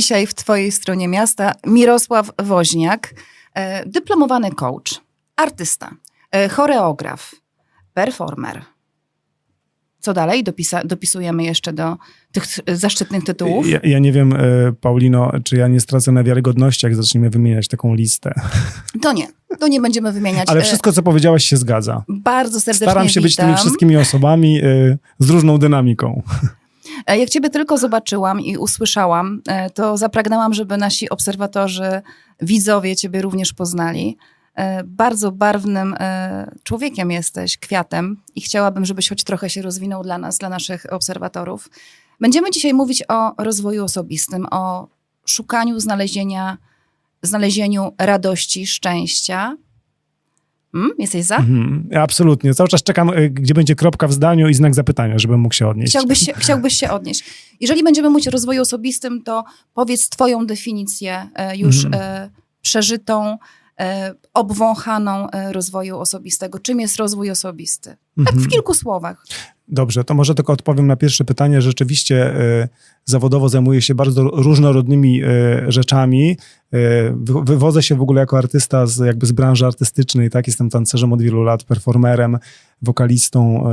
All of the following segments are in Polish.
dzisiaj w Twojej stronie miasta Mirosław Woźniak, e, dyplomowany coach, artysta, e, choreograf, performer. Co dalej? Dopisa, dopisujemy jeszcze do tych zaszczytnych tytułów? Ja, ja, nie wiem, e, Paulino, czy ja nie stracę na wiarygodności, jak zaczniemy wymieniać taką listę. To nie, to nie będziemy wymieniać. Ale wszystko, co powiedziałaś, się zgadza. Bardzo serdecznie Staram się witam. być tymi wszystkimi osobami z różną dynamiką. E, jak Ciebie tylko zobaczyłam i usłyszałam, e, to zapragnęłam, żeby nasi obserwatorzy, widzowie Ciebie również poznali. E, bardzo barwnym człowiekiem jesteś, kwiatem, i chciałabym, żebyś choć trochę się rozwinął dla nas, dla naszych obserwatorów. Będziemy dzisiaj mówić o rozwoju osobistym, o szukaniu, znalezienia, znalezieniu radości, szczęścia, Hmm? Jesteś za? Mhm, absolutnie. Cały czas czekam, y, gdzie będzie kropka w zdaniu i znak zapytania, żebym mógł się odnieść. Chciałbyś się, chciałbyś się odnieść. Jeżeli będziemy mówić o rozwoju osobistym, to powiedz twoją definicję e, już mhm. przeżytą, e, obwąchaną rozwoju osobistego. Czym jest rozwój osobisty? Tak w mhm. kilku słowach. Dobrze, to może tylko odpowiem na pierwsze pytanie. Rzeczywiście y, zawodowo zajmuję się bardzo różnorodnymi y, rzeczami. Y, wywodzę się w ogóle jako artysta z, jakby z branży artystycznej, tak? Jestem tancerzem od wielu lat, performerem, wokalistą,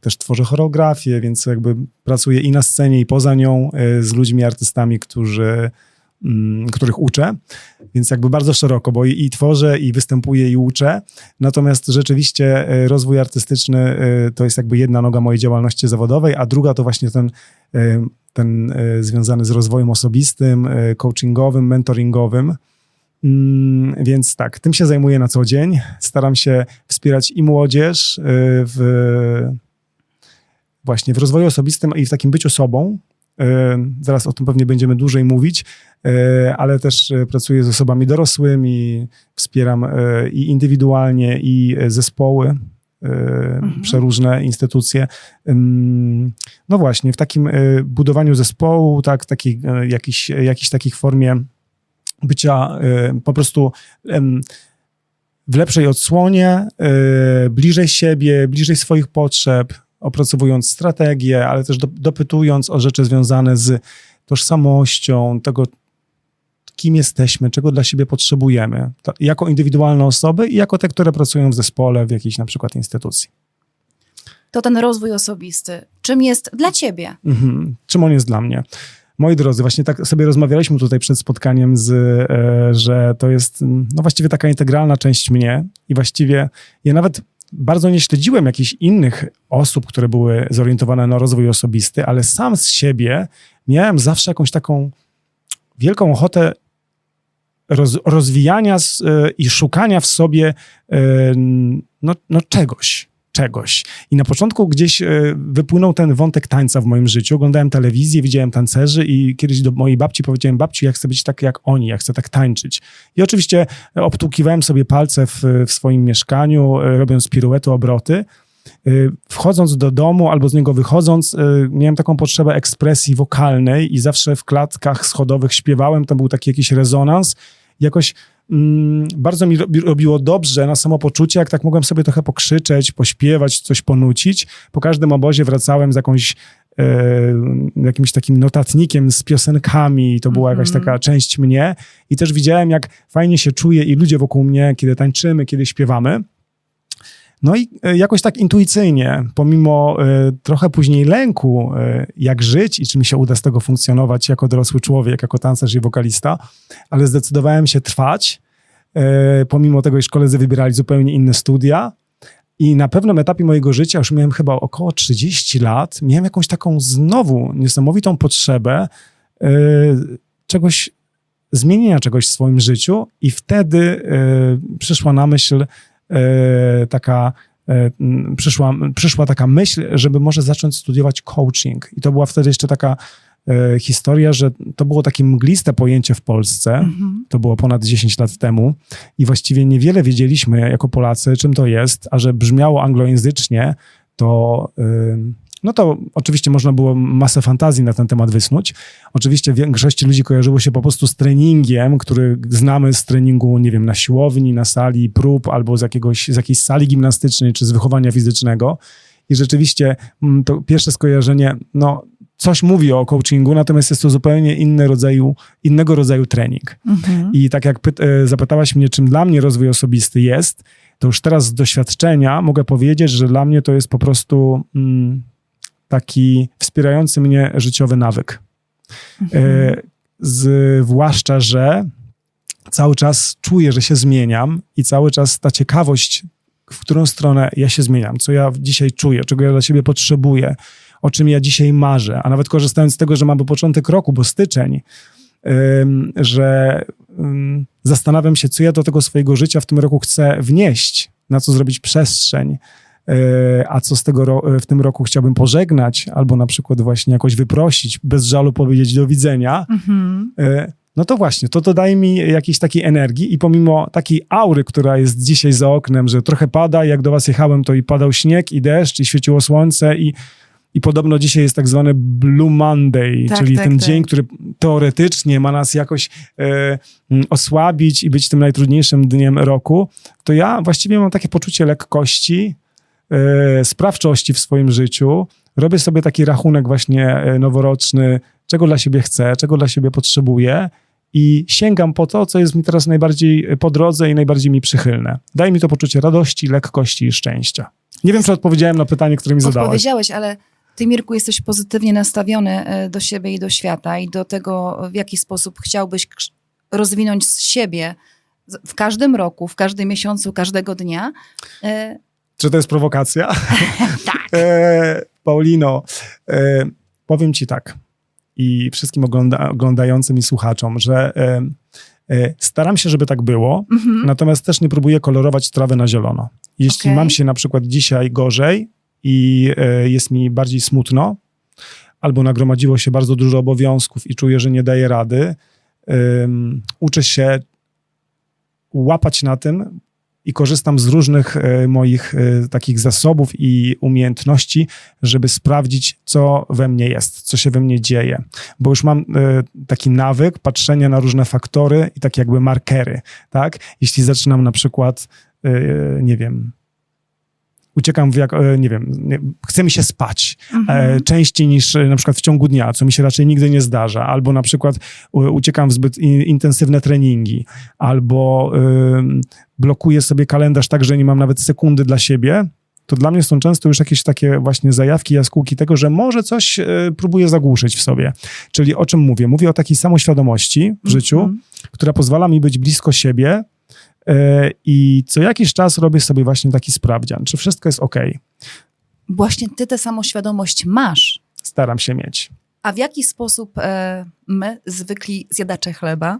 też tworzę choreografię, więc jakby pracuję i na scenie, i poza nią z ludźmi, artystami, którzy Mm, których uczę, więc jakby bardzo szeroko, bo i, i, tworzę, i występuję, i uczę. Natomiast rzeczywiście e, rozwój artystyczny e, to jest jakby jedna noga mojej działalności zawodowej, a druga to właśnie ten, e, ten związany z rozwojem osobistym, coachingowym, mentoringowym. Mm, więc tak, tym się zajmuję na co dzień. Staram się wspierać i młodzież w właśnie w rozwoju osobistym i w takim byciu sobą, Zaraz o tym pewnie będziemy dłużej mówić, ale też pracuję z osobami dorosłymi, wspieram i indywidualnie, i zespoły. Mhm. przeróżne instytucje. No właśnie, w takim budowaniu zespołu, tak, takiej, jakiś, jakiejś takich formie bycia po prostu w lepszej odsłonie, bliżej siebie, bliżej swoich potrzeb, opracowując strategię, ale też do, dopytując o rzeczy związane z tożsamością, tego, kim jesteśmy, czego dla siebie potrzebujemy, to, jako indywidualne osoby i jako te, które pracują w zespole, w jakiejś na przykład instytucji. To ten rozwój osobisty. Czym jest dla ciebie? Mhm. Czym on jest dla mnie? Moi drodzy, właśnie tak sobie rozmawialiśmy tutaj przed spotkaniem, z, e, że to jest no właściwie taka integralna część mnie i właściwie ja nawet bardzo nie śledziłem jakichś innych osób, które były zorientowane na rozwój osobisty, ale sam z siebie miałem zawsze jakąś taką wielką ochotę roz, rozwijania z, y, i szukania w sobie y, no, no czegoś czegoś. I na początku gdzieś e, wypłynął ten wątek tańca w moim życiu. Oglądałem telewizję, widziałem tancerzy i kiedyś do mojej babci powiedziałem, babci, ja chcę być tak jak oni, ja chcę tak tańczyć. I oczywiście obtłukiwałem sobie palce w, w swoim mieszkaniu, e, robiąc piruety, obroty. E, wchodząc do domu albo z niego wychodząc, miałem taką potrzebę ekspresji wokalnej i zawsze w klatkach schodowych śpiewałem, tam był taki jakiś rezonans. Jakoś Mm, bardzo mi robiło dobrze na samopoczucie, jak tak mogłem sobie trochę pokrzyczeć, pośpiewać, coś ponucić. Po każdym obozie wracałem z jakąś e, jakimś takim notatnikiem z piosenkami, to była jakaś mhm. taka część mnie i też widziałem, jak fajnie się czuję i ludzie wokół mnie, kiedy tańczymy, kiedy śpiewamy. No i e, jakoś tak intuicyjnie, pomimo e, trochę później lęku, jak żyć i czy mi się uda z tego funkcjonować jako dorosły człowiek, jako tancerz i wokalista, ale zdecydowałem się trwać, pomimo tego, iż koledzy wybierali zupełnie inne studia. I na pewnym etapie mojego życia, już miałem chyba około 30 lat, miałem jakąś taką znowu niesamowitą potrzebę czegoś, zmienienia czegoś w swoim życiu, i wtedy przyszła na myśl E, taka e, przyszła, przyszła taka myśl, żeby może zacząć studiować coaching. I to była wtedy jeszcze taka e, historia, że to było takie mgliste pojęcie w Polsce. Mhm. To było ponad 10 lat temu i właściwie niewiele wiedzieliśmy jako Polacy, czym to jest, a że brzmiało anglojęzycznie, to no to oczywiście można było masę fantazji na ten temat wysnuć. Oczywiście większości ludzi kojarzyło się po prostu z treningiem, który znamy z treningu, nie wiem, na siłowni, na sali prób albo z, jakiegoś, z jakiejś sali gimnastycznej czy z wychowania fizycznego. I rzeczywiście mm, to pierwsze skojarzenie, no coś mówi o coachingu, natomiast jest to zupełnie inny rodzaju, innego rodzaju trening. Mhm. I tak jak e, zapytałaś mnie, czym dla mnie rozwój osobisty jest, to już teraz z doświadczenia mogę powiedzieć, że dla mnie to jest po prostu mm, taki wspierający mnie życiowy nawyk. Mhm. E, zwłaszcza, że cały czas czuję, że się zmieniam i cały czas ta ciekawość, w którą stronę ja się zmieniam, co ja dzisiaj czuję, czego ja dla siebie potrzebuję, o czym ja dzisiaj marzę, a nawet korzystając z tego, że mamy początek roku, bo styczeń, że zastanawiam się, co ja do tego swojego życia w tym roku chcę wnieść, na co zrobić przestrzeń, yy, a co z tego w tym roku chciałbym pożegnać, albo na przykład właśnie jakoś wyprosić, bez żalu powiedzieć do widzenia, Mhm. E, no to właśnie, to dodaje mi jakiejś takiej energii i pomimo takiej aury, która jest dzisiaj za oknem, że trochę pada, jak do was jechałem, to i padał śnieg i deszcz i świeciło słońce i, i podobno dzisiaj jest tak zwany Blue Monday, Tak, czyli tak, ten tak. dzień, który teoretycznie ma nas jakoś e, osłabić i być tym najtrudniejszym dniem roku, to ja właściwie mam takie poczucie lekkości, e, sprawczości w swoim życiu. Robię sobie taki rachunek właśnie e, noworoczny, czego dla siebie chcę, czego dla siebie potrzebuję i sięgam po to, co jest mi teraz najbardziej po drodze i najbardziej mi przychylne. Daje mi to poczucie radości, lekkości i szczęścia. Nie wiem, czy odpowiedziałem na pytanie, które mi zadałaś. Odpowiedziałeś, ale ty, Mirku, jesteś pozytywnie nastawiony e, do siebie i do świata i do tego, w jaki sposób chciałbyś rozwinąć z siebie w każdym roku, w każdym miesiącu, każdego dnia. E, Czy to jest prowokacja? tak. E, Paulino, e, powiem ci tak i wszystkim ogląda, oglądającym i słuchaczom, że e, e, staram się, żeby tak było, Mhm. natomiast też nie próbuję kolorować trawy na zielono. Jeśli Okej. mam się na przykład dzisiaj gorzej i e, jest mi bardziej smutno, albo nagromadziło się bardzo dużo obowiązków i czuję, że nie daję rady, uczę się łapać na tym i korzystam z różnych e, moich e, takich zasobów i umiejętności, żeby sprawdzić, co we mnie jest, co się we mnie dzieje. Bo już mam taki nawyk patrzenia na różne faktory i tak jakby markery, tak? Jeśli zaczynam na przykład, nie wiem, uciekam w jak, e, nie wiem, chce mi się spać Mhm. e, częściej niż e, na przykład w ciągu dnia, co mi się raczej nigdy nie zdarza, albo na przykład uciekam w zbyt in, intensywne treningi, albo blokuję sobie kalendarz tak, że nie mam nawet sekundy dla siebie, to dla mnie są często już jakieś takie właśnie zajawki, jaskółki tego, że może coś e, próbuję zagłuszyć w sobie. Czyli o czym mówię? Mówię o takiej samoświadomości w życiu, Mhm. która pozwala mi być blisko siebie i co jakiś czas robię sobie właśnie taki sprawdzian, czy wszystko jest ok. Właśnie ty tę samoświadomość masz. Staram się mieć. A w jaki sposób e, my, zwykli zjadacze chleba,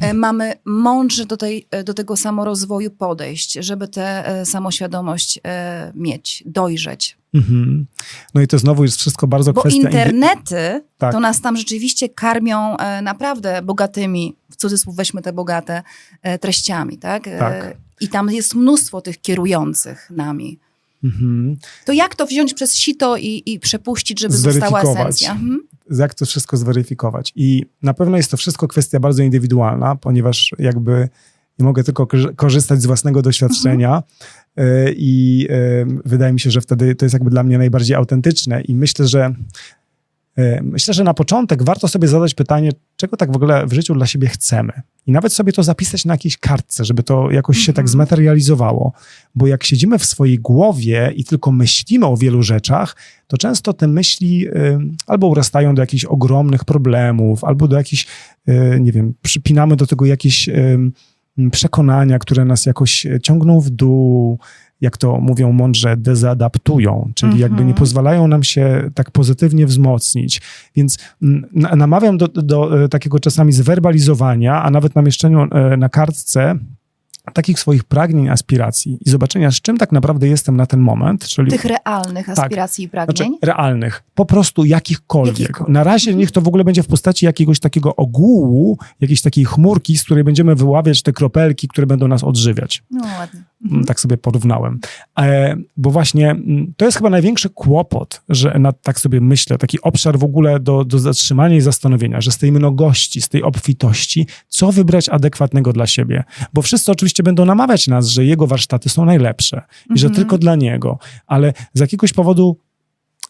e, mamy mądrze do, tej, e, do tego samorozwoju podejść, żeby tę e, samoświadomość e, mieć, dojrzeć? Mhm. No i to znowu jest wszystko bardzo Bo kwestia... indy- internety Tak. to nas tam rzeczywiście karmią e, naprawdę bogatymi, cudzysłów weźmy te bogate, e, treściami, tak? E, Tak. I tam jest mnóstwo tych kierujących nami. Mhm. To jak to wziąć przez sito i, i przepuścić, żeby została esencja? Mhm. Jak to wszystko zweryfikować. I na pewno jest to wszystko kwestia bardzo indywidualna, ponieważ jakby nie mogę tylko korzy- korzystać z własnego doświadczenia y, i wydaje mi się, że wtedy to jest jakby dla mnie najbardziej autentyczne i myślę, że myślę, że na początek warto sobie zadać pytanie, czego tak w ogóle w życiu dla siebie chcemy. I nawet sobie to zapisać na jakiejś kartce, żeby to jakoś się tak Mhm. zmaterializowało. Bo jak siedzimy w swojej głowie i tylko myślimy o wielu rzeczach, to często te myśli y, albo urastają do jakichś ogromnych problemów, albo do jakichś, y, nie wiem, przypinamy do tego jakieś y, przekonania, które nas jakoś ciągną w dół, jak to mówią mądrze, dezadaptują, czyli Mhm. jakby nie pozwalają nam się tak pozytywnie wzmocnić. Więc na- namawiam do, do e, takiego czasami zwerbalizowania, a nawet namieszczeniu e, na kartce takich swoich pragnień, aspiracji i zobaczenia, z czym tak naprawdę jestem na ten moment, czyli Tych realnych aspiracji i znaczy pragnień. realnych, po prostu jakichkolwiek. Jakichkolwiek. Na razie niech to w ogóle będzie w postaci jakiegoś takiego ogółu, jakiejś takiej chmurki, z której będziemy wyławiać te kropelki, które będą nas odżywiać. No ładnie. Mm, Tak sobie porównałem. E, bo właśnie to jest chyba największy kłopot, że tak sobie myślę, taki obszar w ogóle do, do zatrzymania i zastanowienia, że z tej mnogości, z tej obfitości, co wybrać adekwatnego dla siebie. Bo wszyscy oczywiście będą namawiać nas, że jego warsztaty są najlepsze i że Mhm. tylko dla niego, ale z jakiegoś powodu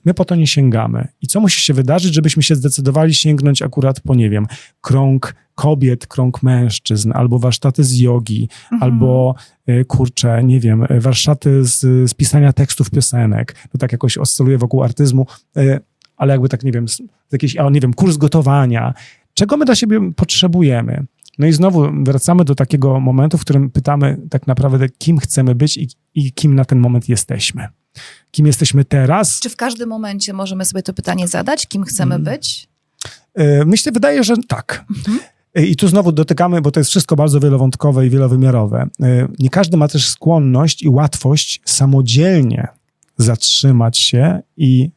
My po to nie sięgamy. I co musi się wydarzyć, żebyśmy się zdecydowali sięgnąć akurat po, nie wiem, krąg kobiet, krąg mężczyzn, albo warsztaty z jogi, Mhm. albo y, kurczę, nie wiem, warsztaty z, z pisania tekstów piosenek. To tak jakoś oscyluje wokół artyzmu, y, ale jakby tak, nie wiem, jakiś, a, nie wiem, kurs gotowania. Czego my dla siebie potrzebujemy? No i znowu wracamy do takiego momentu, w którym pytamy tak naprawdę, kim chcemy być i, i kim na ten moment jesteśmy. Kim jesteśmy teraz? Czy w każdym momencie możemy sobie to pytanie zadać, kim chcemy Mm. być? Y, Myślę, wydaje, że tak. Y, I tu znowu dotykamy, bo to jest wszystko bardzo wielowątkowe i wielowymiarowe. Y, Nie każdy ma też skłonność i łatwość samodzielnie zatrzymać się i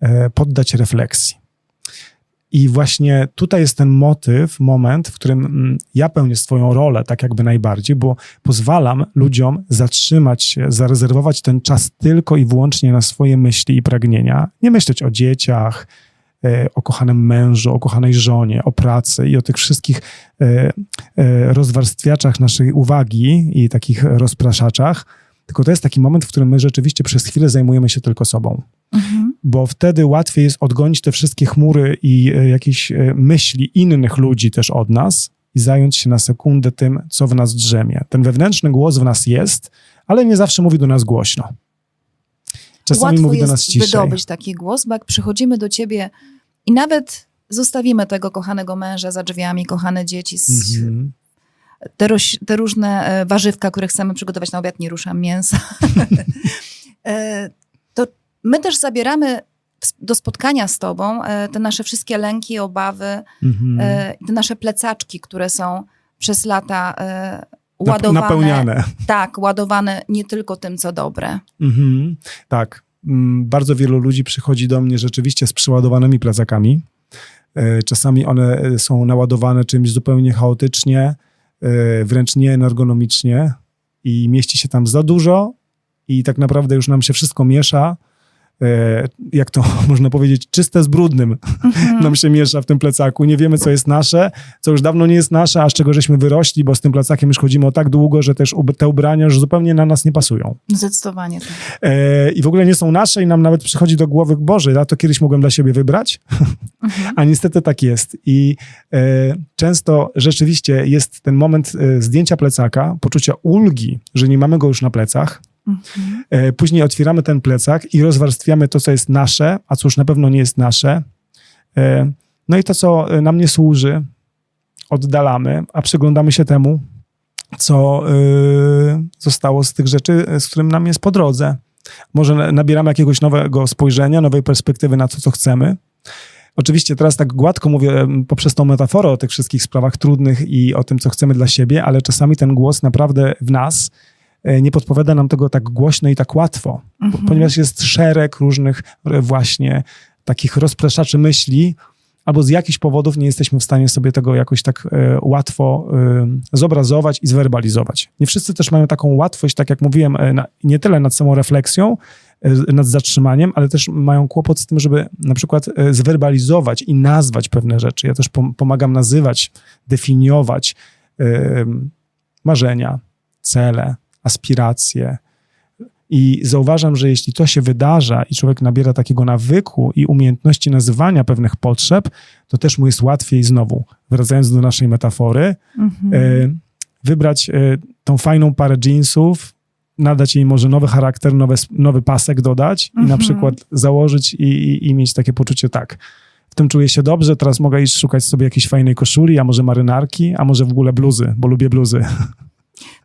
e, poddać refleksji. I właśnie tutaj jest ten motyw, moment, w którym mm, ja pełnię swoją rolę tak jakby najbardziej, bo pozwalam ludziom zatrzymać się, zarezerwować ten czas tylko i wyłącznie na swoje myśli i pragnienia. Nie myśleć o dzieciach, e, o kochanym mężu, o kochanej żonie, o pracy i o tych wszystkich e, e, rozwarstwiaczach naszej uwagi i takich rozpraszaczach. Tylko to jest taki moment, w którym my rzeczywiście przez chwilę zajmujemy się tylko sobą Mhm. bo wtedy łatwiej jest odgonić te wszystkie chmury i e, jakieś e, myśli innych ludzi też od nas i zająć się na sekundę tym, co w nas drzemie. Ten wewnętrzny głos w nas jest, ale nie zawsze mówi do nas głośno. Czasami Łatwo mówi do nas ciszej. wydobyć taki głos, bo jak przychodzimy do ciebie i nawet zostawimy tego kochanego męża za drzwiami, kochane dzieci, z, Mhm. te, roś, te różne e, warzywka, które chcemy przygotować na obiad, nie ruszam mięsa, my też zabieramy do spotkania z tobą e, te nasze wszystkie lęki, obawy, Mhm. e, te nasze plecaczki, które są przez lata e, ładowane. Napełniane. Tak, ładowane nie tylko tym, co dobre. Mhm. Tak. Mm, Bardzo wielu ludzi przychodzi do mnie rzeczywiście z przeładowanymi plecakami. Czasami one są naładowane czymś zupełnie chaotycznie, wręcz nieergonomicznie i mieści się tam za dużo i tak naprawdę już nam się wszystko miesza. E, Jak to można powiedzieć, czyste z brudnym nam się miesza w tym plecaku. Nie wiemy, co jest nasze, co już dawno nie jest nasze, a z czego żeśmy wyrośli, bo z tym plecakiem już chodzimy o tak długo, że też te ubrania już zupełnie na nas nie pasują. Zdecydowanie tak. E, i w ogóle nie są nasze i nam nawet przychodzi do głowy, Boże, ja to kiedyś mogłem dla siebie wybrać, Mhm. a niestety tak jest. I e, często rzeczywiście jest ten moment e, zdjęcia plecaka, poczucia ulgi, że nie mamy go już na plecach. Mhm. E, później otwieramy ten plecak i rozwarstwiamy to, co jest nasze, a już na pewno nie jest nasze. E, no i to, co e, nam nie służy, oddalamy, a przyglądamy się temu, co zostało z tych rzeczy, z którym nam jest po drodze. Może na- nabieramy jakiegoś nowego spojrzenia, nowej perspektywy na to, co chcemy. Oczywiście teraz tak gładko mówię poprzez tą metaforę o tych wszystkich sprawach trudnych i o tym, co chcemy dla siebie, ale czasami ten głos naprawdę w nas nie podpowiada nam tego tak głośno i tak łatwo, Mhm. ponieważ jest szereg różnych e, właśnie takich rozpraszaczy myśli, albo z jakichś powodów nie jesteśmy w stanie sobie tego jakoś tak e, łatwo e, zobrazować i zwerbalizować. Nie wszyscy też mają taką łatwość, tak jak mówiłem, e, na, nie tyle nad samą refleksją, e, nad zatrzymaniem, ale też mają kłopot z tym, żeby na przykład e, zwerbalizować i nazwać pewne rzeczy. Ja też pom- pomagam nazywać, definiować e, marzenia, cele, aspiracje. I zauważam, że jeśli to się wydarza i człowiek nabiera takiego nawyku i umiejętności nazywania pewnych potrzeb, to też mu jest łatwiej znowu, wracając do naszej metafory, Mhm. e, wybrać e, tą fajną parę jeansów, nadać jej może nowy charakter, nowy, nowy pasek dodać i na Mhm. przykład założyć i, i, i mieć takie poczucie, tak, w tym czuję się dobrze, teraz mogę iść szukać sobie jakiejś fajnej koszuli, a może marynarki, a może w ogóle bluzy, bo lubię bluzy.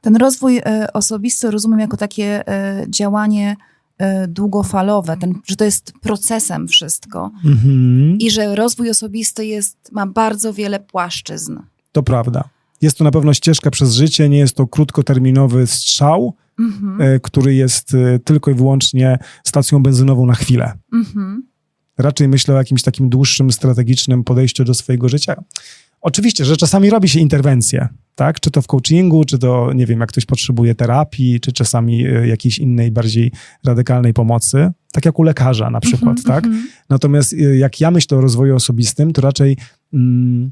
Ten rozwój e, osobisty rozumiem jako takie e, działanie e, długofalowe, ten, że to jest procesem wszystko Mhm. i że rozwój osobisty jest, ma bardzo wiele płaszczyzn. To prawda. Jest to na pewno ścieżka przez życie, nie jest to krótkoterminowy strzał, Mhm. który jest tylko i wyłącznie stacją benzynową na chwilę. Mhm. Raczej myślę o jakimś takim dłuższym, strategicznym podejściu do swojego życia. Oczywiście, że czasami robi się interwencje, tak? Czy to w coachingu, czy to, nie wiem, jak ktoś potrzebuje terapii, czy czasami e, jakiejś innej, bardziej radykalnej pomocy, tak jak u lekarza na przykład, Mhm, tak? mhm. Natomiast y, jak ja myślę o rozwoju osobistym, to raczej mm,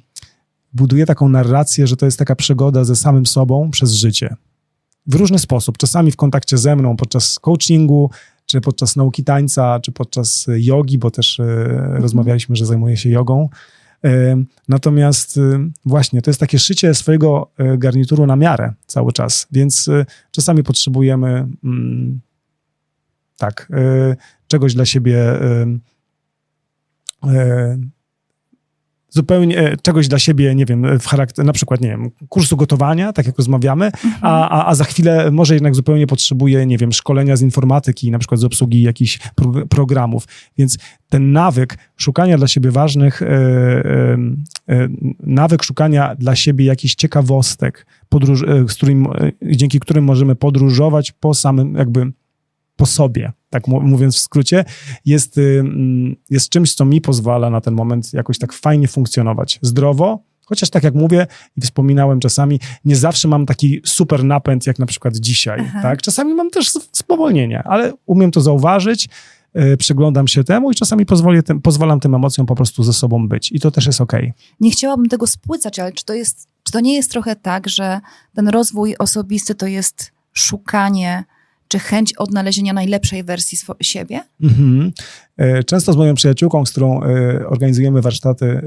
buduję taką narrację, że to jest taka przygoda ze samym sobą przez życie. W różny sposób. Czasami w kontakcie ze mną podczas coachingu, czy podczas nauki tańca, czy podczas jogi, bo też e, rozmawialiśmy, że zajmuję się jogą. Natomiast e, właśnie to jest takie szycie swojego e, garnituru na miarę cały czas, więc e, czasami potrzebujemy mm, tak, czegoś dla siebie e, zupełnie e, czegoś dla siebie, nie wiem, w charakterze, na przykład, nie wiem, kursu gotowania, tak jak rozmawiamy, a, a, a za chwilę może jednak zupełnie potrzebuje, nie wiem, szkolenia z informatyki, na przykład z obsługi jakichś pro, programów. Więc ten nawyk szukania dla siebie ważnych, e, e, nawyk szukania dla siebie jakichś ciekawostek, podróż, e, z którym, dzięki którym możemy podróżować po samym, jakby po sobie, tak mówiąc w skrócie, jest, y, mm, jest czymś, co mi pozwala na ten moment jakoś tak fajnie funkcjonować. Zdrowo, chociaż tak jak mówię i wspominałem czasami, nie zawsze mam taki super napęd, jak na przykład dzisiaj, Aha. tak? Czasami mam też spowolnienie, ale umiem to zauważyć, y, przyglądam się temu i czasami pozwolę tym, pozwalam tym emocjom po prostu ze sobą być i to też jest okej. Nie chciałabym tego spłycać, ale czy to, jest, czy to nie jest trochę tak, że ten rozwój osobisty to jest szukanie czy chęć odnalezienia najlepszej wersji siebie? Mhm. E, Często z moją przyjaciółką, z którą e, organizujemy warsztaty, e,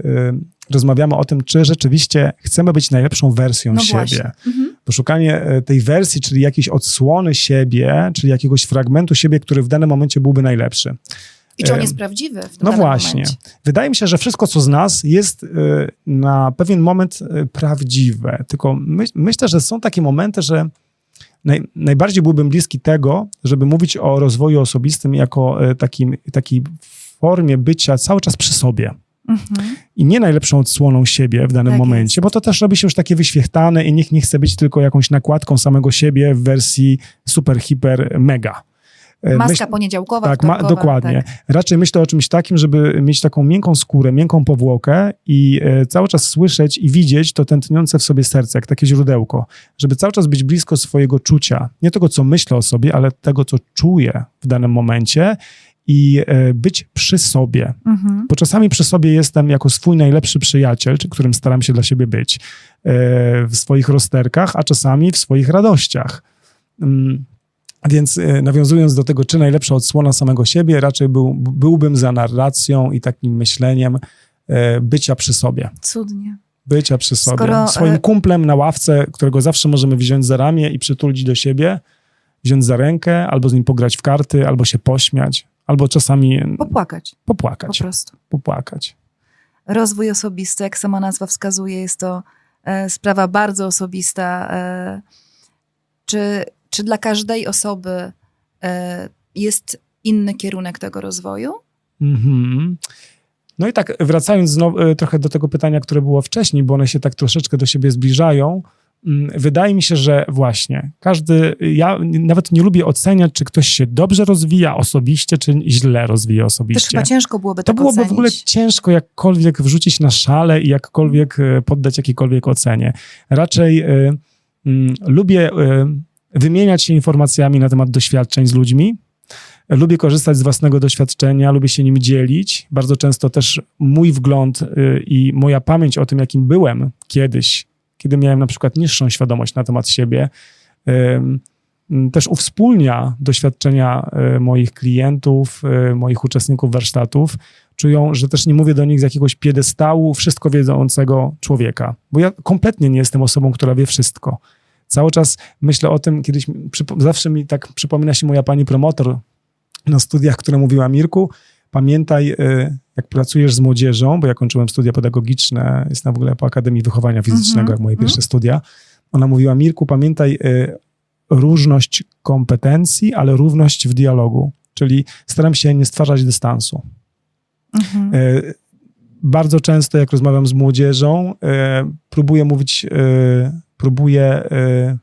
rozmawiamy o tym, czy rzeczywiście chcemy być najlepszą wersją No siebie. Mhm. Poszukanie tej wersji, czyli jakiejś odsłony siebie, czyli jakiegoś fragmentu siebie, który w danym momencie byłby najlepszy. I czy on jest prawdziwy w No właśnie. momencie? Wydaje mi się, że wszystko, co z nas, jest na pewien moment prawdziwe. Tylko my, myślę, że są takie momenty, że naj, najbardziej byłbym bliski tego, żeby mówić o rozwoju osobistym jako e, takim, takiej formie bycia cały czas przy sobie. Mhm. I nie najlepszą odsłoną siebie w danym Tak momencie, jest. bo to też robi się już takie wyświechtane i nikt nie chce być tylko jakąś nakładką samego siebie w wersji super, hiper, mega. E, Maska poniedziałkowa, tak, ma, dokładnie. Tak. Raczej myślę o czymś takim, żeby mieć taką miękką skórę, miękką powłokę i e, cały czas słyszeć i widzieć to tętniące w sobie serce, jak takie źródełko. Żeby cały czas być blisko swojego czucia. Nie tego, co myślę o sobie, ale tego, co czuję w danym momencie i e, być przy sobie. Mhm. Bo czasami przy sobie jestem jako swój najlepszy przyjaciel, czy którym staram się dla siebie być e, w swoich rozterkach, a czasami w swoich radościach. Więc e, nawiązując do tego, czy najlepsza odsłona samego siebie, raczej był, byłbym za narracją i takim myśleniem e, bycia przy sobie. Cudnie. Bycia przy sobie. Skoro, Swoim e, kumplem na ławce, którego zawsze możemy wziąć za ramię i przytulić do siebie, wziąć za rękę, albo z nim pograć w karty, albo się pośmiać, albo czasami Popłakać po popłakać. prostu. Popłakać. Rozwój osobisty, jak sama nazwa wskazuje, jest to sprawa bardzo osobista. Czy, czy dla każdej osoby e, jest inny kierunek tego rozwoju? Mhm. No i tak, wracając znowu, e, trochę do tego pytania, które było wcześniej, bo one się tak troszeczkę do siebie zbliżają. mm, Wydaje mi się, że właśnie każdy, ja nawet nie lubię oceniać, czy ktoś się dobrze rozwija osobiście, czy źle rozwija Też osobiście. chyba ciężko byłoby To tak byłoby ocenić. w ogóle ciężko jakkolwiek wrzucić na szale i jakkolwiek e, poddać jakiejkolwiek ocenie. Raczej e, mm, lubię e, wymieniać się informacjami na temat doświadczeń z ludźmi. Lubię korzystać z własnego doświadczenia, lubię się nim dzielić. Bardzo często też mój wgląd e, i moja pamięć o tym, jakim byłem kiedyś, kiedy miałem na przykład niższą świadomość na temat siebie, też uwspólnia doświadczenia e, moich klientów, e, moich uczestników warsztatów. Czują, że też nie mówię do nich z jakiegoś piedestału wszystko wiedzącego człowieka, bo ja kompletnie nie jestem osobą, która wie wszystko. Cały czas myślę o tym, kiedyś zawsze mi tak przypomina się moja pani promotor na studiach, która mówiła Mirku, pamiętaj, e, jak pracujesz z młodzieżą, bo ja kończyłem studia pedagogiczne, jestem w ogóle po Akademii Wychowania Fizycznego, Mhm, jak moje mhm. pierwsze studia. Ona mówiła, Mirku, pamiętaj e, różność kompetencji, ale równość w dialogu. Czyli staram się nie stwarzać dystansu. Mhm. E, Bardzo często, jak rozmawiam z młodzieżą, próbuję mówić, próbuję e,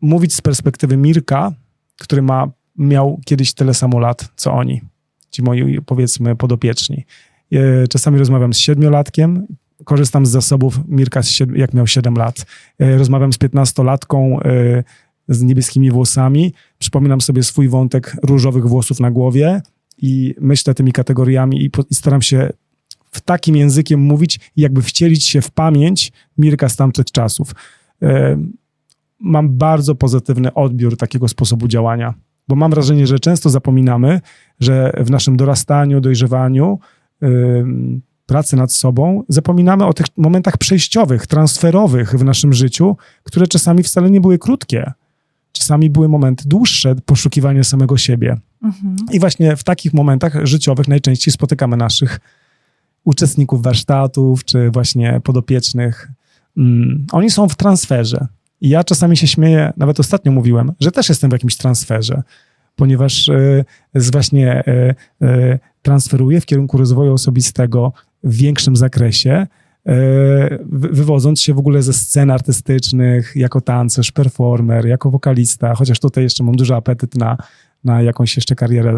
mówić z perspektywy Mirka, który ma, miał kiedyś tyle samo lat, co oni, ci moi, powiedzmy, podopieczni. E, Czasami rozmawiam z siedmiolatkiem, korzystam z zasobów Mirka, jak miał 7 lat. E, Rozmawiam z piętnastolatką z niebieskimi włosami. Przypominam sobie swój wątek różowych włosów na głowie i myślę tymi kategoriami i, i staram się w takim językiem mówić jakby wcielić się w pamięć Mirka z tamtych czasów. E, Mam bardzo pozytywny odbiór takiego sposobu działania Bo mam wrażenie, że często zapominamy, że w naszym dorastaniu, dojrzewaniu, pracy nad sobą, zapominamy o tych momentach przejściowych, transferowych w naszym życiu, które czasami wcale nie były krótkie. Czasami były momenty dłuższe poszukiwania samego siebie. Mhm. I właśnie w takich momentach życiowych najczęściej spotykamy naszych uczestników warsztatów, czy właśnie podopiecznych. Mm, oni są w transferze. I ja czasami się śmieję, nawet ostatnio mówiłem, że też jestem w jakimś transferze, ponieważ z właśnie y, y, transferuję w kierunku rozwoju osobistego w większym zakresie, wywodząc się w ogóle ze scen artystycznych, jako tancerz, performer, jako wokalista, chociaż tutaj jeszcze mam duży apetyt na, na jakąś jeszcze karierę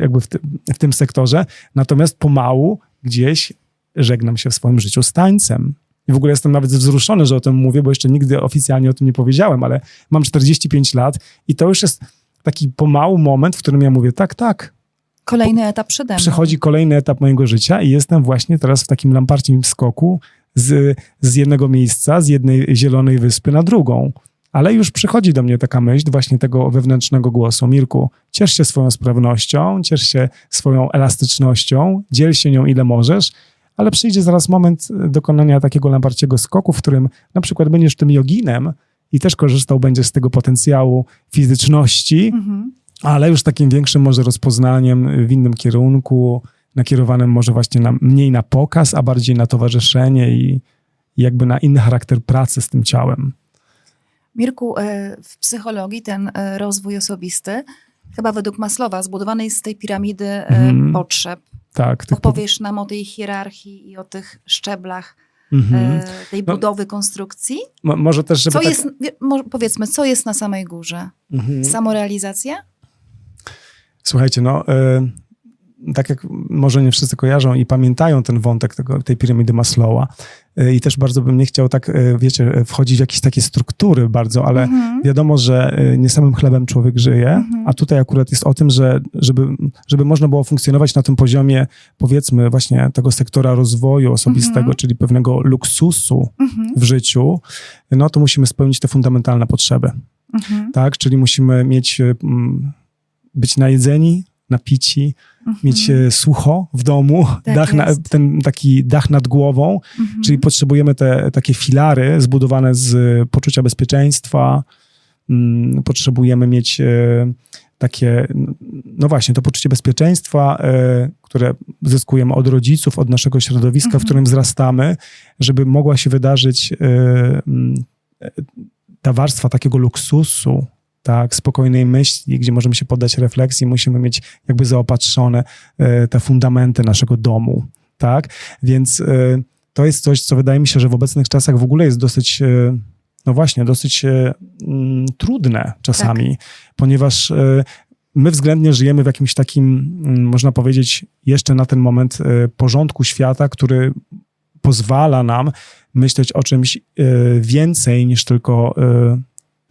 jakby w, ty, w tym sektorze. Natomiast pomału gdzieś żegnam się w swoim życiu z tańcem. I w ogóle jestem nawet wzruszony, że o tym mówię, bo jeszcze nigdy oficjalnie o tym nie powiedziałem, ale mam 45 lat i to już jest taki pomału moment, w którym ja mówię, tak, tak. Kolejny etap przede mną. Przychodzi kolejny etap mojego życia i jestem właśnie teraz w takim lamparcim skoku z, z jednego miejsca, z jednej zielonej wyspy na drugą. Ale już przychodzi do mnie taka myśl właśnie tego wewnętrznego głosu. Mirku, ciesz się swoją sprawnością, ciesz się swoją elastycznością, dziel się nią ile możesz, ale przyjdzie zaraz moment dokonania takiego lamparciego skoku, w którym na przykład będziesz tym joginem i też korzystał będziesz z tego potencjału fizyczności, mhm. ale już takim większym może rozpoznaniem w innym kierunku, nakierowanym może właśnie na, mniej na pokaz, a bardziej na towarzyszenie i, i jakby na inny charakter pracy z tym ciałem. Mirku, e, w psychologii ten e, rozwój osobisty, chyba według Maslowa, zbudowany jest z tej piramidy hmm. potrzeb. Tak. Opowiesz po... nam o tej hierarchii i o tych szczeblach mhm. tej no, budowy konstrukcji. Mo może też, żeby co tak... jest, powiedzmy, co jest na samej górze? Mhm. Samorealizacja? Słuchajcie, no tak jak może nie wszyscy kojarzą i pamiętają ten wątek tego, tej piramidy Maslowa y, i też bardzo bym nie chciał tak, y, wiecie, wchodzić w jakieś takie struktury bardzo, ale mhm. wiadomo, że y, nie samym chlebem człowiek żyje, mhm. a tutaj akurat jest o tym, że żeby, żeby można było funkcjonować na tym poziomie, powiedzmy właśnie tego sektora rozwoju osobistego, mhm. czyli pewnego luksusu mhm. w życiu, no to musimy spełnić te fundamentalne potrzeby. Mhm. Tak, czyli musimy mieć, być najedzeni, napici, mhm. mieć e, sucho w domu, tak dach na, ten taki dach nad głową, mhm. czyli potrzebujemy te takie filary zbudowane z poczucia bezpieczeństwa, mm, potrzebujemy mieć e, takie, no właśnie, to poczucie bezpieczeństwa, e, które zyskujemy od rodziców, od naszego środowiska, mhm. w którym wzrastamy, żeby mogła się wydarzyć mm, ta warstwa takiego luksusu, tak, spokojnej myśli, gdzie możemy się poddać refleksji, musimy mieć jakby zaopatrzone e, te fundamenty naszego domu, tak? Więc e, to jest coś, co wydaje mi się, że w obecnych czasach w ogóle jest dosyć, e, no właśnie, dosyć mm, trudne czasami, tak. ponieważ my względnie żyjemy w jakimś takim, mm, można powiedzieć, jeszcze na ten moment porządku świata, który pozwala nam myśleć o czymś więcej niż tylko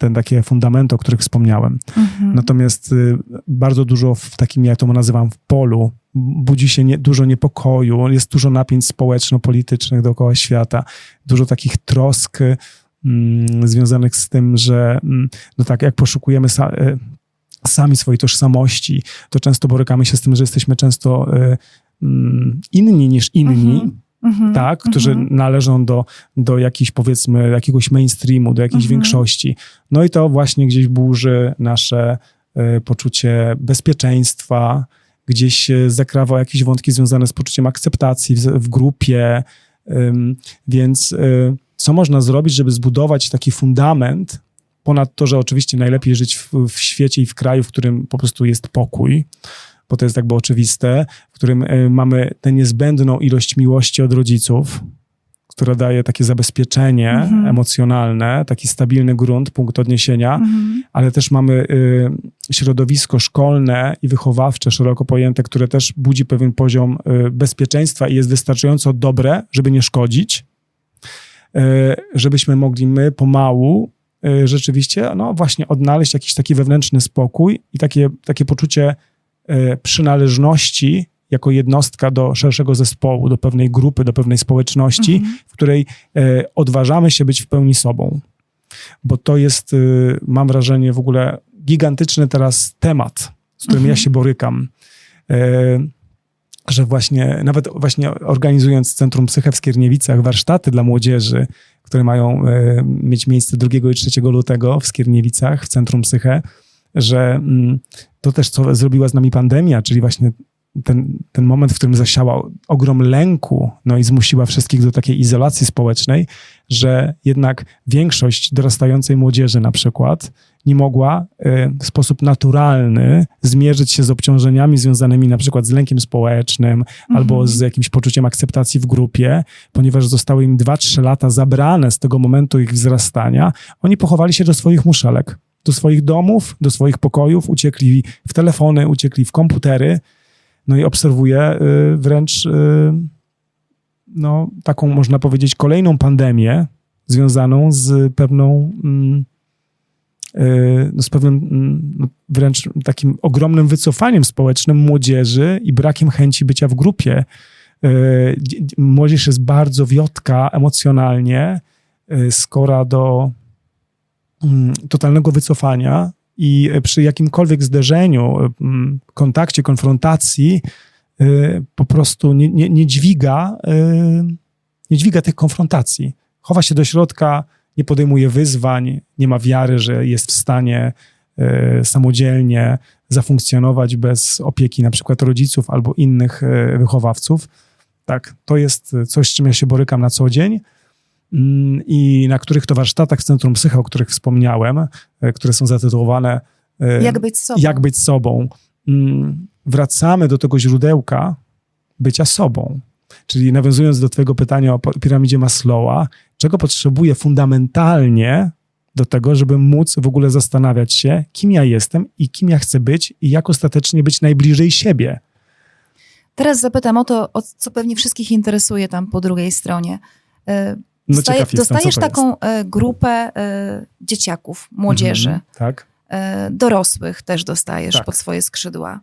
te takie fundamenty, o których wspomniałem. Mhm. Natomiast y, bardzo dużo w takim, ja to nazywam, w polu, budzi się nie, dużo niepokoju, jest dużo napięć społeczno-politycznych dookoła świata, dużo takich trosk mm, związanych z tym, że mm, no tak, jak poszukujemy sa, y, sami swojej tożsamości, to często borykamy się z tym, że jesteśmy często y, mm, inni niż inni, mhm mhm, tak, którzy mhm. należą do, do jakiejś, powiedzmy, jakiegoś mainstreamu, do jakiejś mhm. większości. No i to właśnie gdzieś burzy nasze y, poczucie bezpieczeństwa, gdzieś zakrawa jakieś wątki związane z poczuciem akceptacji w, w grupie, więc y, co można zrobić, żeby zbudować taki fundament, ponad to, że oczywiście najlepiej żyć w, w świecie i w kraju, w którym po prostu jest pokój, bo to jest jakby oczywiste, w którym e, mamy tę niezbędną ilość miłości od rodziców, która daje takie zabezpieczenie mhm. emocjonalne, taki stabilny grunt, punkt odniesienia, mhm. ale też mamy y, środowisko szkolne i wychowawcze, szeroko pojęte, które też budzi pewien poziom y, bezpieczeństwa i jest wystarczająco dobre, żeby nie szkodzić, y, żebyśmy mogli my pomału y, rzeczywiście, no właśnie, odnaleźć jakiś taki wewnętrzny spokój i takie, takie poczucie przynależności jako jednostka do szerszego zespołu, do pewnej grupy, do pewnej społeczności, mhm. w której e, odważamy się być w pełni sobą. Bo to jest, e, mam wrażenie, w ogóle gigantyczny teraz temat, z którym Mhm. ja się borykam. E, że właśnie, nawet właśnie organizując Centrum Psyche w Skierniewicach, warsztaty dla młodzieży, które mają e, mieć miejsce 2 i 3 lutego w Skierniewicach, w Centrum Psyche, że mm, to też, co zrobiła z nami pandemia, czyli właśnie ten, ten moment, w którym zasiała ogrom lęku, no i zmusiła wszystkich do takiej izolacji społecznej, że jednak większość dorastającej młodzieży na przykład nie mogła e, w sposób naturalny zmierzyć się z obciążeniami związanymi na przykład z lękiem społecznym albo z jakimś poczuciem akceptacji w grupie, ponieważ zostały im 2-3 lata zabrane z tego momentu ich wzrastania, oni pochowali się do swoich muszelek, do swoich domów, do swoich pokojów, uciekli w telefony, uciekli w komputery, no i obserwuję y, wręcz y, no, taką, można powiedzieć, kolejną pandemię związaną z pewną, mm, y, no, z pewnym mm, no, wręcz takim ogromnym wycofaniem społecznym młodzieży i brakiem chęci bycia w grupie. Dzie- dzie- Młodzież jest bardzo wiotka emocjonalnie, skora do totalnego wycofania i przy jakimkolwiek zderzeniu, mm, kontakcie, konfrontacji y, po prostu nie, nie, nie dźwiga nie dźwiga tych konfrontacji. Chowa się do środka, nie podejmuje wyzwań, nie ma wiary, że jest w stanie samodzielnie zafunkcjonować bez opieki na przykład rodziców albo innych wychowawców. Tak, to jest coś, z czym ja się borykam na co dzień Mm, i na których to warsztatach w Centrum Psycha, o których wspomniałem, e, które są zatytułowane e, Jak być sobą. Jak być sobą, mm, wracamy do tego źródełka bycia sobą. Czyli nawiązując do Twojego pytania o piramidzie Maslowa, czego potrzebuję fundamentalnie do tego, żeby móc w ogóle zastanawiać się, kim ja jestem i kim ja chcę być i jak ostatecznie być najbliżej siebie. Teraz zapytam o to, o co pewnie wszystkich interesuje tam po drugiej stronie. No dostaje- jestem, dostajesz taką e, grupę e, dzieciaków, młodzieży, Mhm, tak. e, dorosłych też dostajesz Tak. pod swoje skrzydła.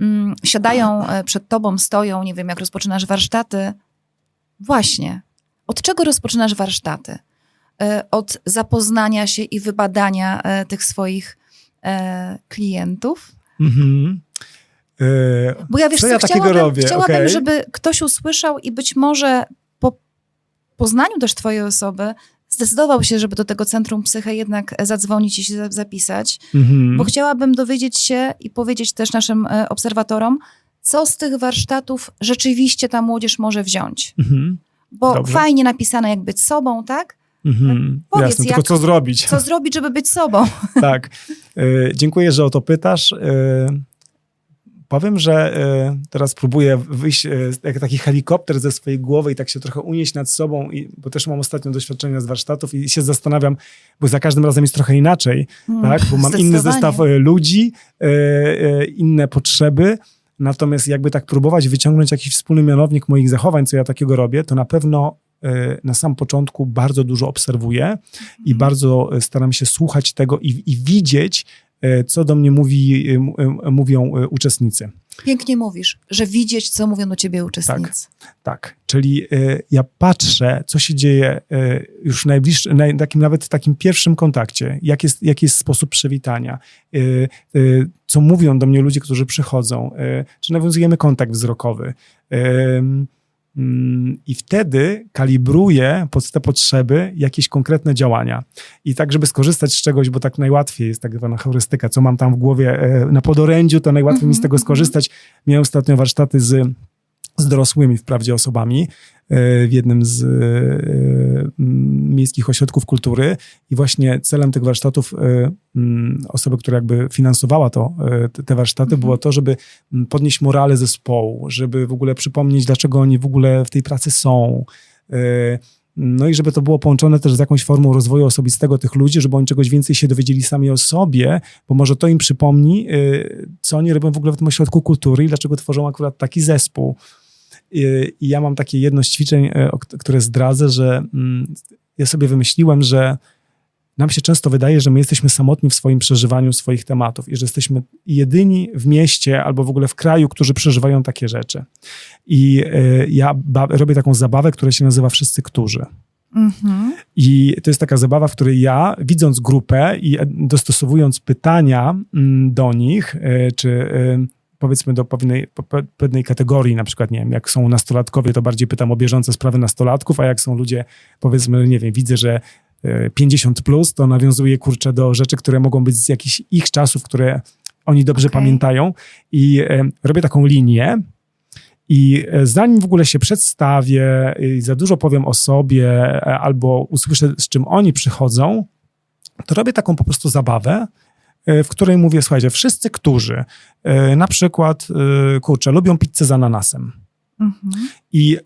Mm, Siadają przed tobą, stoją, nie wiem, jak rozpoczynasz warsztaty. Właśnie. Od czego rozpoczynasz warsztaty? Od zapoznania się i wybadania tych swoich klientów? Mhm. Bo ja wiesz, Co ja chciałabym, chciałabym Okej. żeby ktoś usłyszał i być może poznaniu też twojej osoby zdecydował się, żeby do tego Centrum Psyche jednak zadzwonić i się za- zapisać, mhm. bo chciałabym dowiedzieć się i powiedzieć też naszym e, obserwatorom, co z tych warsztatów rzeczywiście ta młodzież może wziąć. Mhm. Bo Dobrze. fajnie napisane jak być sobą, tak? Mhm. Powiedz, Jasne, tylko jak- co zrobić? Co zrobić, żeby być sobą? Tak. E, Dziękuję, że o to pytasz. E, Powiem, że e, teraz próbuję wyjść e, jak taki helikopter ze swojej głowy i tak się trochę unieść nad sobą, i, bo też mam ostatnio doświadczenia z warsztatów i się zastanawiam, bo za każdym razem jest trochę inaczej, tak? bo mam inny zestaw e, ludzi, inne potrzeby, natomiast jakby tak próbować wyciągnąć jakiś wspólny mianownik moich zachowań, co ja takiego robię, to na pewno na sam początku bardzo dużo obserwuję i Mhm. bardzo staram się słuchać tego i, i widzieć, co do mnie mówi, e, e, mówią e, uczestnicy. Pięknie mówisz, że widzieć, co mówią do ciebie uczestnicy. Tak, czyli e, ja patrzę, co się dzieje e, już w najbliższym, na takim, nawet w takim pierwszym kontakcie, jak jest, jaki jest sposób przywitania, e, e, co mówią do mnie ludzie, którzy przychodzą, e, czy nawiązujemy kontakt wzrokowy. Mm, I wtedy kalibruję pod te potrzeby jakieś konkretne działania. I tak, żeby skorzystać z czegoś, bo tak najłatwiej jest tak zwana heurystyka, co mam tam w głowie e, na podorędziu, to najłatwiej mi z Mhm, tego mhm. skorzystać. Miałem ostatnio warsztaty z z dorosłymi wprawdzie osobami e, w jednym z e, miejskich ośrodków kultury i właśnie celem tych warsztatów e, osoby, która jakby finansowała to, te- warsztaty, Mhm. było to, żeby podnieść morale zespołu, żeby w ogóle przypomnieć, dlaczego oni w ogóle w tej pracy są. No i żeby to było połączone też z jakąś formą rozwoju osobistego tych ludzi, żeby oni czegoś więcej się dowiedzieli sami o sobie, bo może to im przypomni, y, co oni robią w ogóle w tym ośrodku kultury i dlaczego tworzą akurat taki zespół. Y, I ja mam takie jedno z ćwiczeń, y, które zdradzę, że mm, ja sobie wymyśliłem, że nam się często wydaje, że my jesteśmy samotni w swoim przeżywaniu swoich tematów i że jesteśmy jedyni w mieście albo w ogóle w kraju, którzy przeżywają takie rzeczy. I y, ja robię taką zabawę, która się nazywa Wszyscy Którzy. Mhm. I to jest taka zabawa, w której ja, widząc grupę i dostosowując pytania mm, do nich, e, czy e, powiedzmy do pewnej, pewnej kategorii, na przykład, nie wiem, jak są nastolatkowie, to bardziej pytam o bieżące sprawy nastolatków, a jak są ludzie, powiedzmy, nie wiem, widzę, że 50 plus, to nawiązuje kurczę do rzeczy, które mogą być z jakichś ich czasów, które oni dobrze Okay. pamiętają i e, robię taką linię i e, zanim w ogóle się przedstawię i za dużo powiem o sobie e, albo usłyszę, z czym oni przychodzą, to robię taką po prostu zabawę, w której mówię, słuchajcie, wszyscy, którzy na przykład, kurczę, lubią pizzę z ananasem Mhm. i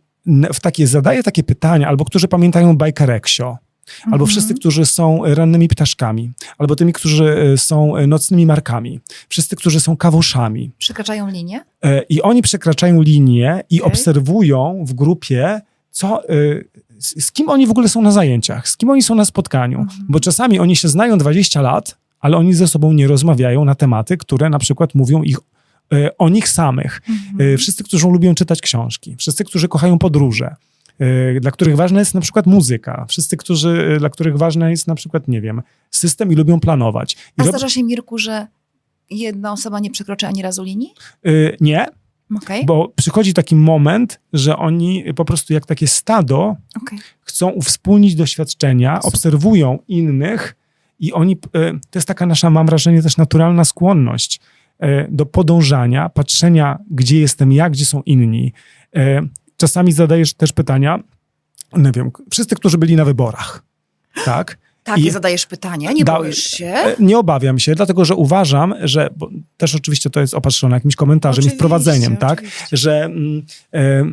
w takie, zadaję takie pytania, albo którzy pamiętają bajkę Reksio, albo Mhm. wszyscy, którzy są rannymi ptaszkami, albo tymi, którzy e, są e, nocnymi markami, wszyscy, którzy są kawuszami. Przekraczają linię? E, I oni przekraczają linię i Okej. obserwują w grupie, co, e, z, z kim oni w ogóle są na zajęciach, z kim oni są na spotkaniu. Mhm. Bo czasami oni się znają 20 lat, ale oni ze sobą nie rozmawiają na tematy, które na przykład mówią ich, e, o nich samych. Mhm. E, Wszyscy, którzy lubią czytać książki, wszyscy, którzy kochają podróże, e, dla których ważna jest na przykład muzyka, wszyscy, którzy, e, dla których ważna jest na przykład, nie wiem, system i lubią planować. I A rob- zdarza się, Mirku, że jedna osoba nie przekroczy ani razu linii? e, nie, Okej, bo przychodzi taki moment, że oni po prostu jak takie stado okej. chcą uwspólnić doświadczenia, obserwują innych i oni, e, to jest taka nasza, mam wrażenie, też naturalna skłonność e, do podążania, patrzenia, gdzie jestem ja, gdzie są inni. Czasami zadajesz też pytania, nie wiem, wszyscy, którzy byli na wyborach, tak? Takie I- zadajesz pytania, nie Da- boisz się? E, Nie obawiam się, dlatego że uważam, że, też oczywiście to jest opatrzone jakimś komentarzem i Oczywiście, wprowadzeniem, tak? oczywiście. że mm, e,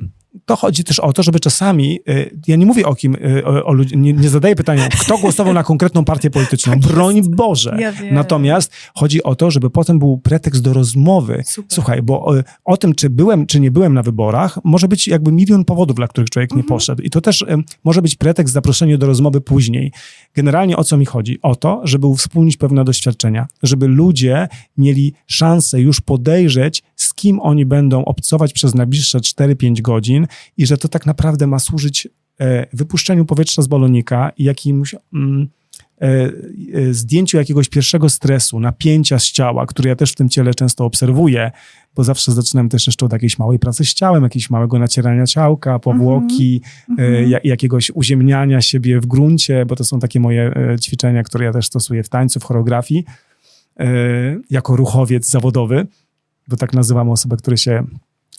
to chodzi też o to, żeby czasami, e, ja nie mówię o kim, e, o, o ludzi, nie, nie zadaję pytania, kto głosował na konkretną partię polityczną, Tak jest. broń Boże. Ja. Natomiast chodzi o to, żeby potem był pretekst do rozmowy. Super. Słuchaj, bo o, o tym, czy byłem, czy nie byłem na wyborach, może być jakby milion powodów, dla których człowiek nie Mhm. poszedł. I to też może być pretekst zaproszenia do rozmowy później. Generalnie o co mi chodzi? O to, żeby uwspólnić pewne doświadczenia, żeby ludzie mieli szansę już podejrzeć, z kim oni będą obcować przez najbliższe 4-5 godzin i że to tak naprawdę ma służyć e, wypuszczeniu powietrza z balonika i jakimś mm, e, e, zdjęciu jakiegoś pierwszego stresu, napięcia z ciała, które ja też w tym ciele często obserwuję, bo zawsze zaczynam też jeszcze od jakiejś małej pracy z ciałem, jakiegoś małego nacierania ciałka, powłoki, Mhm. ja- jakiegoś uziemniania siebie w gruncie, bo to są takie moje ćwiczenia, które ja też stosuję w tańcu, w choreografii, jako ruchowiec zawodowy, bo tak nazywamy osoby, które się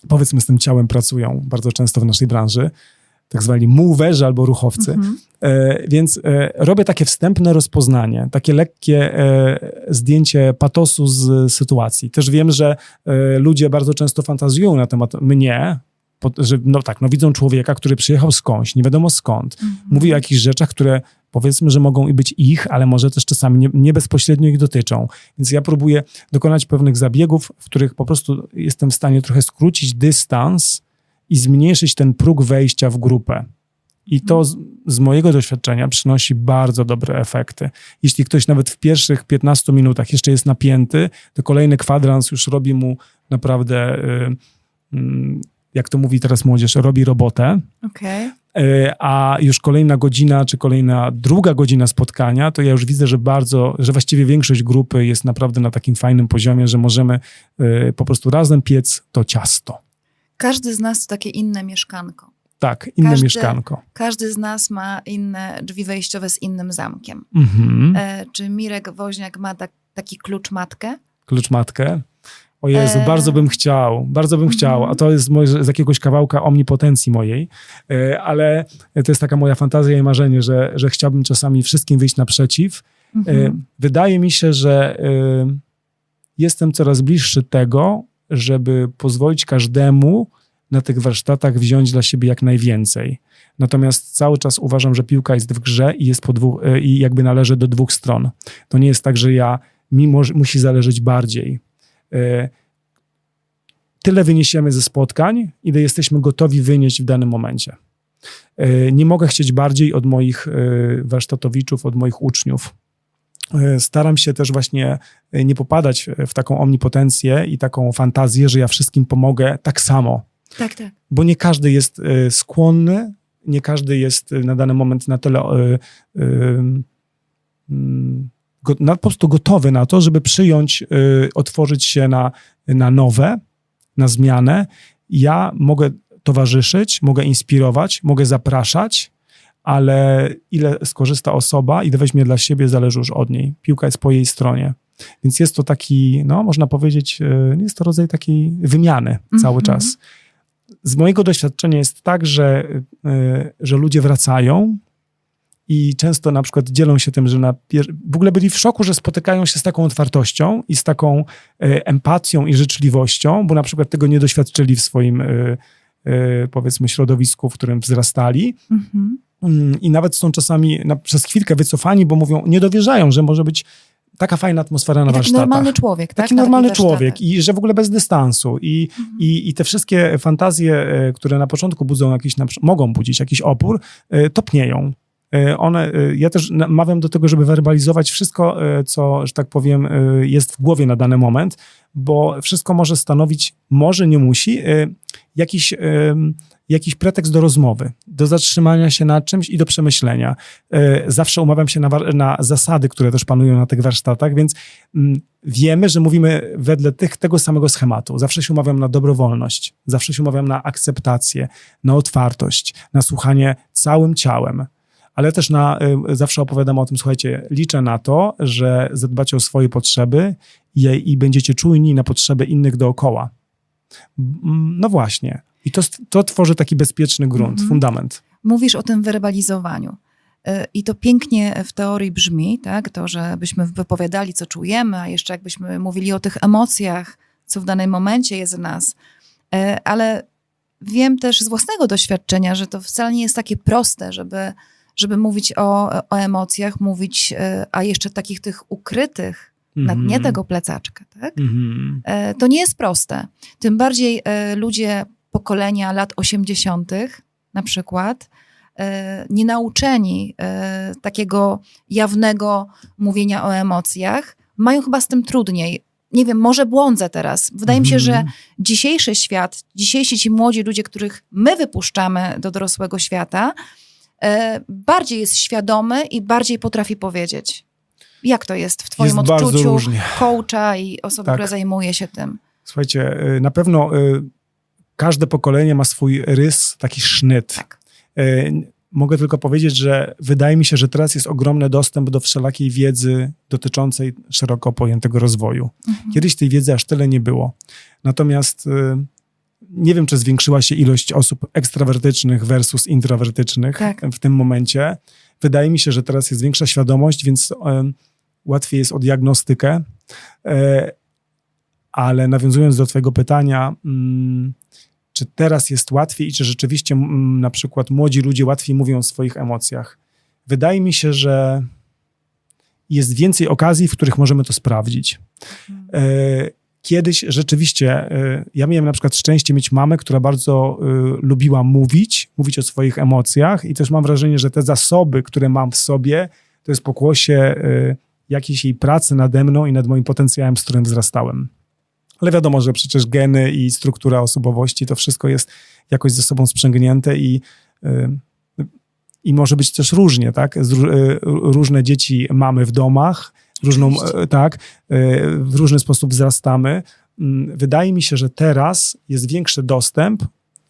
powiedzmy z tym ciałem pracują bardzo często w naszej branży, tak zwani moverzy albo ruchowcy. Mhm. E, więc e, robię takie wstępne rozpoznanie, takie lekkie e, zdjęcie patosu z sytuacji. Też wiem, że e, ludzie bardzo często fantazjują na temat mnie, po, że no tak, no widzą człowieka, który przyjechał skądś, nie wiadomo skąd, Mhm. mówi o jakichś rzeczach, które powiedzmy, że mogą i być ich, ale może też czasami nie, nie bezpośrednio ich dotyczą. Więc ja próbuję dokonać pewnych zabiegów, w których po prostu jestem w stanie trochę skrócić dystans i zmniejszyć ten próg wejścia w grupę. I to z, z mojego doświadczenia przynosi bardzo dobre efekty. Jeśli ktoś nawet w pierwszych 15 minutach jeszcze jest napięty, to kolejny kwadrans już robi mu naprawdę, y, mm, jak to mówi teraz młodzież, robi robotę. Okej. E, a już kolejna godzina, czy kolejna druga godzina spotkania, to ja już widzę, że bardzo, że właściwie większość grupy jest naprawdę na takim fajnym poziomie, że możemy e, po prostu razem piec to ciasto. Każdy z nas to takie inne mieszkanko. Tak, inne Każdy- mieszkanko. Każdy z nas ma inne drzwi wejściowe z innym zamkiem. Mhm. E, czy Mirek Woźniak ma tak, taki klucz matkę? Klucz matkę. O Jezu, E. bardzo bym chciał, bardzo bym chciał, Mhm. a to jest może z jakiegoś kawałka omnipotencji mojej, e, ale to jest taka moja fantazja i marzenie, że, że chciałbym czasami wszystkim wyjść naprzeciw, E, Mhm. Wydaje mi się, że e, jestem coraz bliższy tego, żeby pozwolić każdemu na tych warsztatach wziąć dla siebie jak najwięcej. Natomiast cały czas uważam, że piłka jest w grze i jest po dwóch, i jakby należy do dwóch stron. To nie jest tak, że ja mi musi zależeć bardziej. E, Tyle wyniesiemy ze spotkań, ile jesteśmy gotowi wynieść w danym momencie. E, Nie mogę chcieć bardziej od moich e, warsztatowiczów, od moich uczniów. Staram się też właśnie nie popadać w taką omnipotencję i taką fantazję, że ja wszystkim pomogę tak samo, Tak, tak. bo nie każdy jest skłonny nie każdy jest na dany moment na tyle y, y, mm, go, na, po prostu gotowy na to, żeby przyjąć, y, otworzyć się na, na nowe, na zmianę. Ja mogę towarzyszyć, mogę inspirować, mogę zapraszać, ale ile skorzysta osoba, ile weźmie dla siebie, zależy już od niej. Piłka jest po jej stronie. Więc jest to taki, no można powiedzieć, y, jest to rodzaj takiej wymiany cały Mhm. czas. Z mojego doświadczenia jest tak, że, y, że ludzie wracają i często na przykład dzielą się tym, że na pier- w ogóle byli w szoku, że spotykają się z taką otwartością i z taką y, empatią i życzliwością, bo na przykład tego nie doświadczyli w swoim y, y, powiedzmy środowisku, w którym wzrastali. Mhm. Mm, I nawet są czasami na, przez chwilkę wycofani, bo mówią, nie dowierzają, że może być taka fajna atmosfera na I taki warsztatach. normalny człowiek, tak? Taki Na normalny człowiek i że w ogóle bez dystansu. I, Mhm. i, i te wszystkie fantazje, e, które na początku budzą jakiś, mogą budzić jakiś opór, e, topnieją. E, One, e, ja też namawiam do tego, żeby werbalizować wszystko, e, co, że tak powiem, jest w głowie na dany moment, bo wszystko może stanowić, może nie musi, jakiś, jakiś pretekst do rozmowy, do zatrzymania się nad czymś i do przemyślenia. Zawsze umawiam się na, na zasady, które też panują na tych warsztatach, więc mm, wiemy, że mówimy wedle tych, tego samego schematu. Zawsze się umawiam na dobrowolność, zawsze się umawiam na akceptację, na otwartość, na słuchanie całym ciałem. Ale też na, y, zawsze opowiadam o tym, słuchajcie, liczę na to, że zadbacie o swoje potrzeby i, i będziecie czujni na potrzeby innych dookoła. Mm, No właśnie. I to, to tworzy taki bezpieczny grunt, Mhm. fundament. Mówisz o tym werbalizowaniu. Y, I to pięknie w teorii brzmi, tak? To, żebyśmy wypowiadali, co czujemy, a jeszcze jakbyśmy mówili o tych emocjach, co w danym momencie jest w nas. Y, Ale wiem też z własnego doświadczenia, że to wcale nie jest takie proste, żeby, żeby mówić o, o emocjach, mówić, y, a jeszcze takich tych ukrytych na dnie Mhm. tego plecaczka, tak? E, To nie jest proste. Tym bardziej e, ludzie pokolenia lat 80. na przykład, e, nie nauczeni e, takiego jawnego mówienia o emocjach, mają chyba z tym trudniej. Nie wiem, może błądzę teraz. Wydaje mi się, że Mhm. dzisiejszy świat, dzisiejsi ci młodzi ludzie, których my wypuszczamy do dorosłego świata, e, bardziej jest świadomy i bardziej potrafi powiedzieć. Jak to jest w twoim Jest odczuciu coacha i osoby, Tak. która zajmuje się tym? Słuchajcie, y, na pewno y, każde pokolenie ma swój rys, taki sznyt. Tak. Mogę tylko powiedzieć, że wydaje mi się, że teraz jest ogromny dostęp do wszelakiej wiedzy dotyczącej szeroko pojętego rozwoju. Mhm. Kiedyś tej wiedzy aż tyle nie było. Natomiast nie wiem, czy zwiększyła się ilość osób ekstrawertycznych versus introwertycznych Tak. w tym momencie. Wydaje mi się, że teraz jest większa świadomość, więc łatwiej jest o diagnostykę. E, ale nawiązując do Twojego pytania, mm, czy teraz jest łatwiej i czy rzeczywiście mm, na przykład młodzi ludzie łatwiej mówią o swoich emocjach? Wydaje mi się, że jest więcej okazji, w których możemy to sprawdzić. E, Kiedyś rzeczywiście, e, ja miałem na przykład szczęście mieć mamę, która bardzo e, lubiła mówić, mówić o swoich emocjach i też mam wrażenie, że te zasoby, które mam w sobie, to jest pokłosie e, jakiejś jej pracy nade mną i nad moim potencjałem, z którym wzrastałem. Ale wiadomo, że przecież geny i struktura osobowości, to wszystko jest jakoś ze sobą sprzęgnięte i, y, i może być też różnie, tak? Y, różne dzieci mamy w domach, różną, y, tak, y, w różny sposób wzrastamy. Mm, Wydaje mi się, że teraz jest większy dostęp,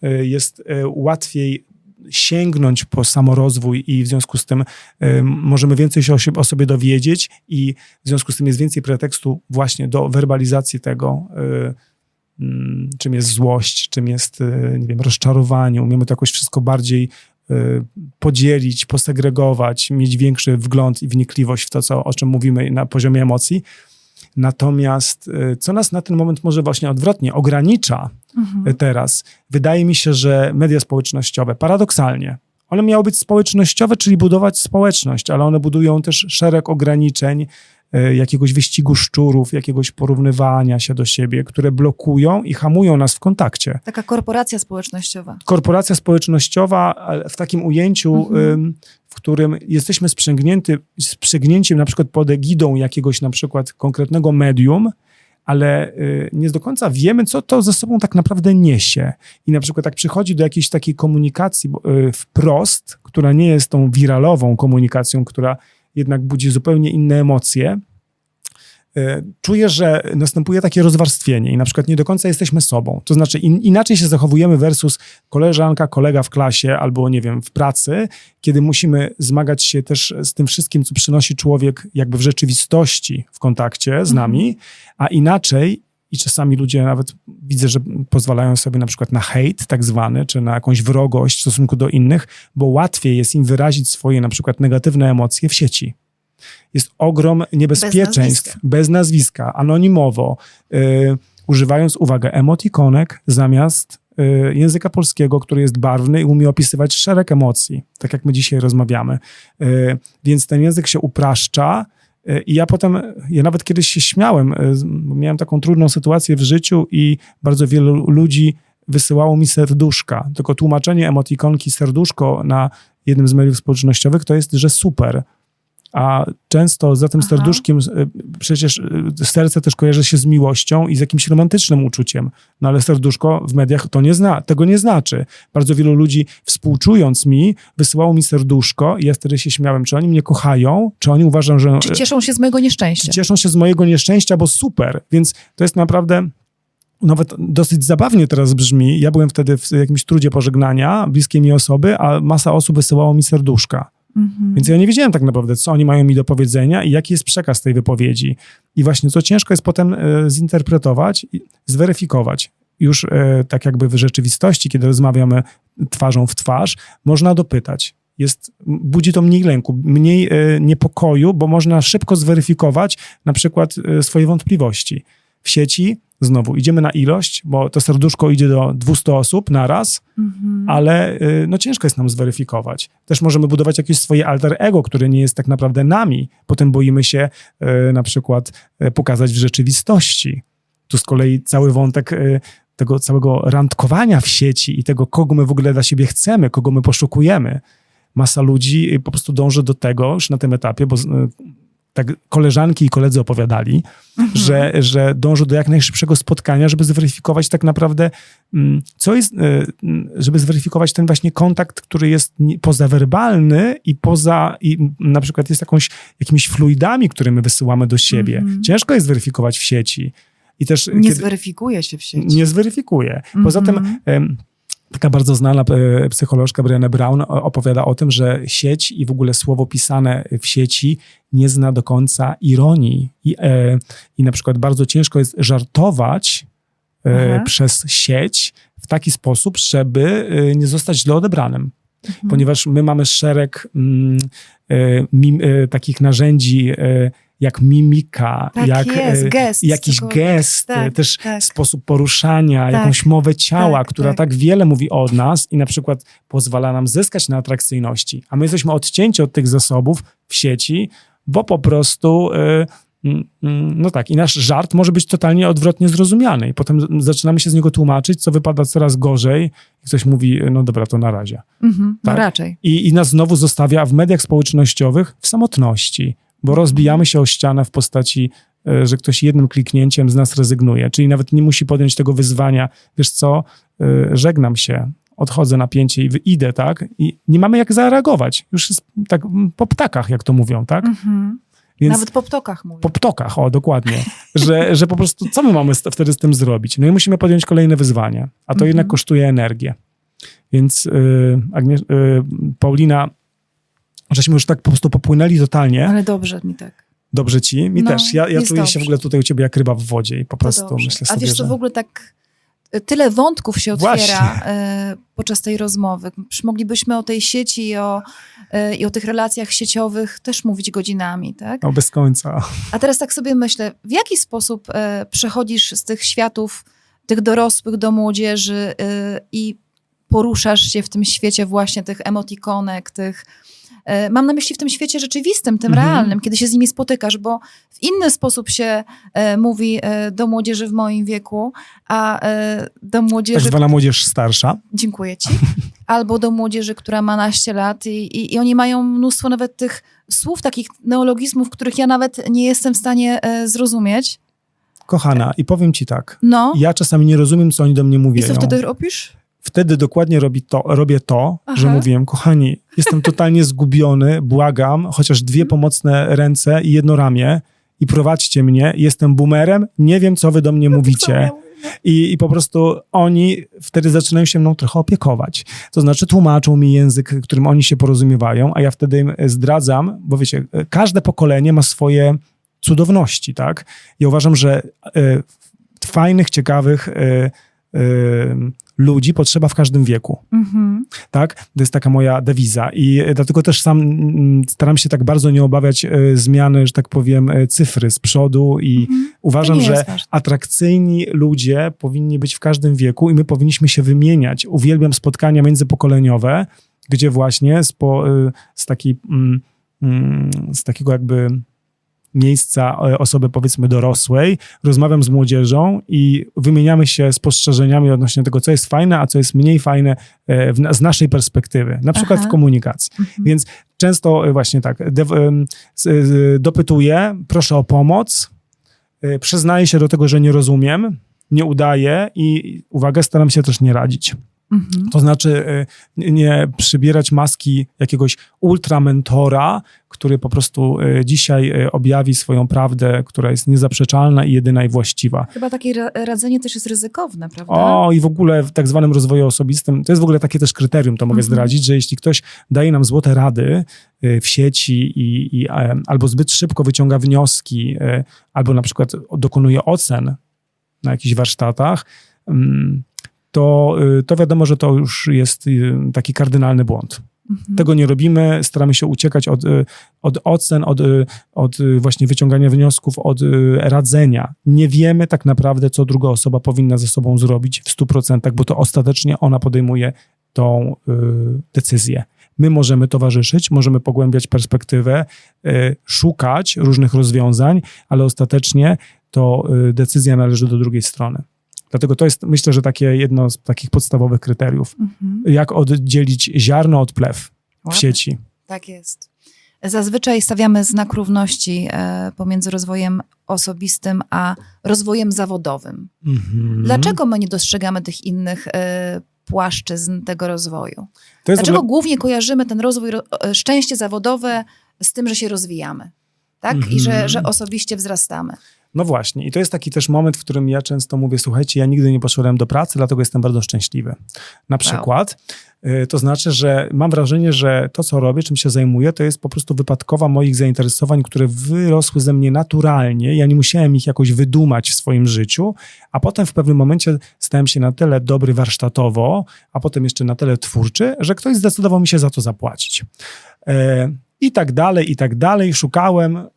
y, jest łatwiej sięgnąć po samorozwój i w związku z tym y, możemy więcej się o, sobie dowiedzieć i w związku z tym jest więcej pretekstu właśnie do werbalizacji tego, y, mm, czym jest złość, czym jest, nie wiem, rozczarowanie. Umiemy to jakoś wszystko bardziej podzielić, posegregować, mieć większy wgląd i wnikliwość w to, co, o czym mówimy na poziomie emocji. Natomiast y, co nas na ten moment może właśnie odwrotnie ogranicza Mhm. y, teraz, wydaje mi się, że media społecznościowe, paradoksalnie, one miały być społecznościowe, czyli budować społeczność, ale one budują też szereg ograniczeń, y, jakiegoś wyścigu szczurów, jakiegoś porównywania się do siebie, które blokują i hamują nas w kontakcie Taka korporacja społecznościowa. korporacja społecznościowa w takim ujęciu, Mhm. w którym jesteśmy sprzęgnięty, sprzęgnięci na przykład pod egidą jakiegoś na przykład konkretnego medium, ale y, nie do końca wiemy, co to ze sobą tak naprawdę niesie. I na przykład tak przychodzi do jakiejś takiej komunikacji y, wprost, która nie jest tą wiralową komunikacją, która jednak budzi zupełnie inne emocje, y, czuję, że następuje takie rozwarstwienie i na przykład nie do końca jesteśmy sobą. To znaczy in, inaczej się zachowujemy versus koleżanka, kolega w klasie albo, nie wiem, w pracy, kiedy musimy zmagać się też z tym wszystkim, co przynosi człowiek jakby w rzeczywistości w kontakcie z nami, a inaczej i czasami ludzie nawet widzę, że pozwalają sobie na przykład na hejt tak zwany, czy na jakąś wrogość w stosunku do innych, bo łatwiej jest im wyrazić swoje na przykład negatywne emocje w sieci. Jest ogrom niebezpieczeństw bez nazwiska, bez nazwiska anonimowo, yy, używając, uwaga, emotikonek zamiast yy, języka polskiego, który jest barwny i umie opisywać szereg emocji, tak jak my dzisiaj rozmawiamy. Yy, więc ten język się upraszcza, i ja potem, ja nawet kiedyś się śmiałem, miałem taką trudną sytuację w życiu i bardzo wielu ludzi wysyłało mi serduszka. Tylko tłumaczenie emotikonki serduszko na jednym z mediów społecznościowych to jest, że super a często za tym Aha. serduszkiem e, przecież e, serce też kojarzy się z miłością i z jakimś romantycznym uczuciem. No ale serduszko w mediach to nie zna, tego nie znaczy. Bardzo wielu ludzi współczując mi, wysyłało mi serduszko i ja wtedy się śmiałem, czy oni mnie kochają, czy oni uważają, że... Czy cieszą się z mojego nieszczęścia. Czy cieszą się z mojego nieszczęścia, bo super. Więc to jest naprawdę nawet dosyć zabawnie teraz brzmi. Ja byłem wtedy w jakimś trudzie pożegnania bliskiej mi osoby, a masa osób wysyłało mi serduszka. Mhm. Więc ja nie wiedziałem tak naprawdę, co oni mają mi do powiedzenia i jaki jest przekaz tej wypowiedzi. I właśnie co ciężko jest potem e, zinterpretować zweryfikować. Już e, tak jakby w rzeczywistości, kiedy rozmawiamy twarzą w twarz, można dopytać. Jest, budzi to mniej lęku, mniej e, niepokoju, bo można szybko zweryfikować na przykład swoje wątpliwości. W sieci znowu idziemy na ilość, bo to serduszko idzie do 200 osób na raz, mhm. ale y, no, ciężko jest nam zweryfikować. Też możemy budować jakieś swoje alter ego, które nie jest tak naprawdę nami. Potem boimy się y, na przykład y, pokazać w rzeczywistości. Tu z kolei cały wątek tego całego randkowania w sieci i tego, kogo my w ogóle dla siebie chcemy, kogo my poszukujemy. Masa ludzi po prostu dąży do tego już na tym etapie, bo tak koleżanki i koledzy opowiadali, mhm. że, że dążą do jak najszybszego spotkania, żeby zweryfikować tak naprawdę, mm, co jest, e, żeby zweryfikować ten właśnie kontakt, który jest pozawerbalny i poza, i na przykład jest jakąś, jakimiś fluidami, które my wysyłamy do siebie. Mhm. Ciężko jest zweryfikować w sieci. I też, nie kiedy, zweryfikuje się w sieci. Nie zweryfikuje. Poza tym Taka bardzo znana e, psycholożka Brianna Brown opowiada o tym, że sieć i w ogóle słowo pisane w sieci nie zna do końca ironii. I, e, i na przykład bardzo ciężko jest żartować e, przez sieć w taki sposób, żeby e, nie zostać źle odebranym. Mhm. Ponieważ my mamy szereg mm, e, mim, takich narzędzi jak mimika, tak jak jest, e, gest, jakiś gest, tak, też tak. sposób poruszania, tak, jakąś mowę ciała, tak, która tak. tak. wiele mówi od nas i na przykład pozwala nam zyskać na atrakcyjności. A my jesteśmy odcięci od tych zasobów w sieci, bo po prostu. Yy, no tak, i nasz żart może być totalnie odwrotnie zrozumiany. I potem zaczynamy się z niego tłumaczyć, co wypada coraz gorzej. I ktoś mówi, no dobra, to na razie. Mhm, tak? No raczej. I, I nas znowu zostawia w mediach społecznościowych w samotności bo rozbijamy się o ścianę w postaci, e, że ktoś jednym kliknięciem z nas rezygnuje, czyli nawet nie musi podjąć tego wyzwania, wiesz co, e, żegnam się, odchodzę na pięcie i idę, tak? I nie mamy jak zareagować. Już jest tak po ptakach, jak to mówią, tak? Mhm. Więc Nawet po ptokach mówię. Po ptokach, o dokładnie. że, że po prostu co my mamy wtedy z tym zrobić? No i musimy podjąć kolejne wyzwanie, a to mhm. jednak kosztuje energię. Więc yy, Agnie- yy, Paulina żeśmy już tak po prostu popłynęli totalnie. Ale dobrze mi tak. Dobrze ci? Mi no, też. Ja, ja czuję dobrze. się w ogóle tutaj u ciebie jak ryba w wodzie i po prostu myślę sobie, A wiesz, że... w ogóle tak y, tyle wątków się otwiera y, podczas tej rozmowy. Moglibyśmy o tej sieci i o, y, i o tych relacjach sieciowych też mówić godzinami, tak? No bez końca. A teraz tak sobie myślę, w jaki sposób przechodzisz z tych światów, tych dorosłych do młodzieży i poruszasz się w tym świecie właśnie tych emotikonek, tych E, mam na myśli w tym świecie rzeczywistym, tym mhm. realnym, kiedy się z nimi spotykasz, bo w inny sposób się e, mówi e, do młodzieży w moim wieku, a do młodzieży... Tak zwana młodzież starsza. Dziękuję ci. Albo do młodzieży, która ma naście lat i, i, i oni mają mnóstwo nawet tych słów, takich neologizmów, których ja nawet nie jestem w stanie zrozumieć. Kochana, i powiem ci tak. No. Ja czasami nie rozumiem, co oni do mnie I mówią. co wtedy robisz? Wtedy dokładnie robi to, robię to, Aha. że mówiłem, kochani, jestem totalnie zgubiony, błagam, chociaż dwie Mhm. pomocne ręce i jedno ramię i prowadźcie mnie, jestem boomerem, nie wiem, co wy do No mnie mówicie. I, I po prostu oni wtedy zaczynają się mną trochę opiekować. To znaczy tłumaczą mi język, którym oni się porozumiewają, a ja wtedy im zdradzam, bo wiecie, każde pokolenie ma swoje cudowności, tak? Ja uważam, że e, fajnych, ciekawych e, ludzi potrzeba w każdym wieku Mhm. tak? To jest taka moja dewiza i dlatego też sam mm, staram się tak bardzo nie obawiać e, zmiany, że tak powiem, e, cyfry z przodu i Mhm. uważam, że atrakcyjni ludzie powinni być w każdym wieku i my powinniśmy się wymieniać. Uwielbiam spotkania międzypokoleniowe, gdzie właśnie z, po, z takiej mm, mm, z takiego jakby miejsca e, osoby powiedzmy dorosłej, rozmawiam z młodzieżą i wymieniamy się spostrzeżeniami odnośnie tego, co jest fajne, a co jest mniej fajne e, w, z naszej perspektywy, na przykład Aha. w komunikacji. Mhm. Więc często e, właśnie tak, dew, em, s- e, dopytuję, proszę o pomoc, przyznaję się do tego, że nie rozumiem, nie udaję i uwaga, staram się też nie radzić. Mhm. To znaczy e, nie- przybierać maski jakiegoś ultramentora, który po prostu e, dzisiaj e, objawi swoją prawdę, która jest niezaprzeczalna i jedyna i właściwa. Chyba takie ra- radzenie też jest ryzykowne, prawda? O, i w ogóle w tak zwanym rozwoju osobistym, to jest w ogóle takie też kryterium, to mogę Mhm. zdradzić, że jeśli ktoś daje nam złote rady w sieci i, i albo zbyt szybko wyciąga wnioski, albo na przykład dokonuje ocen na jakichś warsztatach, mm, to, y, to wiadomo, że to już jest y, taki kardynalny błąd. Mhm. Tego nie robimy, staramy się uciekać od, y, od ocen, od, od właśnie wyciągania wniosków, od radzenia. Nie wiemy tak naprawdę, co druga osoba powinna ze sobą zrobić w 100%, bo to ostatecznie ona podejmuje tą y, decyzję. My możemy towarzyszyć, możemy pogłębiać perspektywę, y, szukać różnych rozwiązań, ale ostatecznie to y, decyzja należy do drugiej strony. Dlatego to jest, myślę, że takie jedno z takich podstawowych kryteriów. Mhm. Jak oddzielić ziarno od plew w sieci. Tak jest. Zazwyczaj stawiamy znak równości e, pomiędzy rozwojem osobistym a rozwojem zawodowym. Mhm. Dlaczego my nie dostrzegamy tych innych e, płaszczyzn tego rozwoju? Dlaczego ogóle, głównie kojarzymy ten rozwój, ro- e, szczęście zawodowe z tym, że się rozwijamy? Tak? I że, Mhm. że osobiście wzrastamy. No właśnie, i to jest taki też moment, w którym ja często mówię, słuchajcie, ja nigdy nie poszedłem do pracy, dlatego jestem bardzo szczęśliwy. Na przykład, y, to znaczy, że mam wrażenie, że to, co robię, czym się zajmuję, to jest po prostu wypadkowa moich zainteresowań, które wyrosły ze mnie naturalnie. Ja nie musiałem ich jakoś wydumać w swoim życiu, a potem w pewnym momencie stałem się na tyle dobry warsztatowo, a potem jeszcze na tyle twórczy, że ktoś zdecydował mi się za to zapłacić. E, I tak dalej, i tak dalej. Szukałem,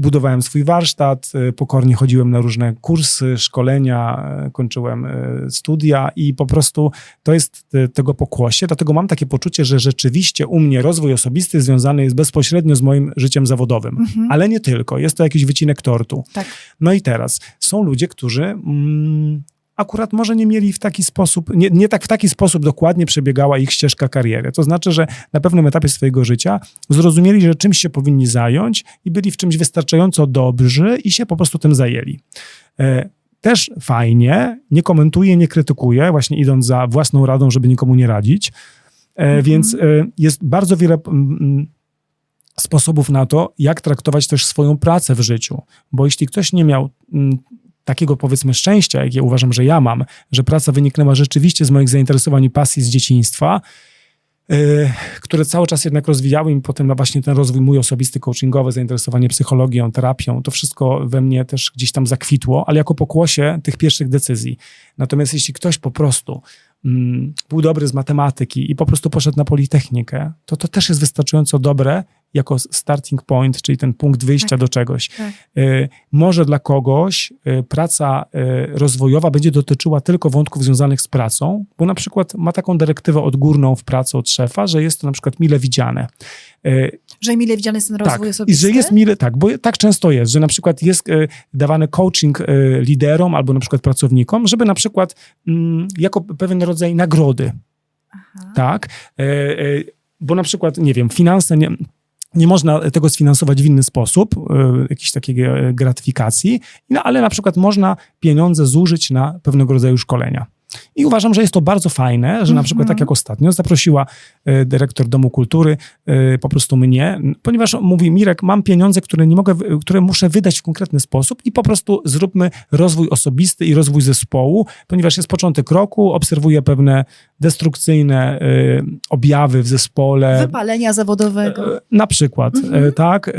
budowałem swój warsztat, y, pokornie chodziłem na różne kursy, szkolenia, y, kończyłem y, studia i po prostu to jest tego pokłosie. Dlatego mam takie poczucie, że rzeczywiście u mnie rozwój osobisty związany jest bezpośrednio z moim życiem zawodowym. Mhm. Ale nie tylko, jest to jakiś wycinek tortu. Tak. No i teraz są ludzie, którzy mm, akurat może nie mieli w taki sposób, nie, nie tak w taki sposób dokładnie przebiegała ich ścieżka kariery. To znaczy, że na pewnym etapie swojego życia zrozumieli, że czymś się powinni zająć i byli w czymś wystarczająco dobrzy i się po prostu tym zajęli. E, też fajnie, nie komentuję, nie krytykuję, właśnie idąc za własną radą, żeby nikomu nie radzić. E, Mhm. Więc e, jest bardzo wiele mm, sposobów na to, jak traktować też swoją pracę w życiu. Bo jeśli ktoś nie miał mm, takiego powiedzmy szczęścia, jak ja uważam, że ja mam, że praca wyniknęła rzeczywiście z moich zainteresowań i pasji z dzieciństwa, yy, które cały czas jednak rozwijały mi potem na właśnie ten rozwój mój osobisty, coachingowy, zainteresowanie psychologią, terapią, to wszystko we mnie też gdzieś tam zakwitło, ale jako pokłosie tych pierwszych decyzji. Natomiast jeśli ktoś po prostu mm, był dobry z matematyki i po prostu poszedł na politechnikę, to to też jest wystarczająco dobre jako starting point, czyli ten punkt wyjścia Tak. do czegoś. Tak. Y, Może dla kogoś y, praca y, rozwojowa będzie dotyczyła tylko wątków związanych z pracą, bo na przykład ma taką dyrektywę odgórną w pracy od szefa, że jest to na przykład mile widziane. Że mile widziany jest ten rozwój tak, i osobisty? że jest mile, tak, bo tak często jest, że na przykład jest dawany coaching liderom albo na przykład pracownikom, żeby na przykład mm, jako pewien rodzaj nagrody, Aha. tak, bo na przykład, nie wiem, finanse nie, nie można tego sfinansować w inny sposób, y, jakiejś takiej e, gratyfikacji, no, ale na przykład można pieniądze zużyć na pewnego rodzaju szkolenia. I uważam, że jest to bardzo fajne, że na przykład tak jak ostatnio zaprosiła y, dyrektor Domu Kultury y, po prostu mnie, ponieważ mówi Mirek, mam pieniądze, które nie mogę, które muszę wydać w konkretny sposób i po prostu zróbmy rozwój osobisty i rozwój zespołu, ponieważ jest początek roku, obserwuję pewne destrukcyjne y, objawy w zespole, Wypalenia zawodowego. E, Na przykład, e, tak.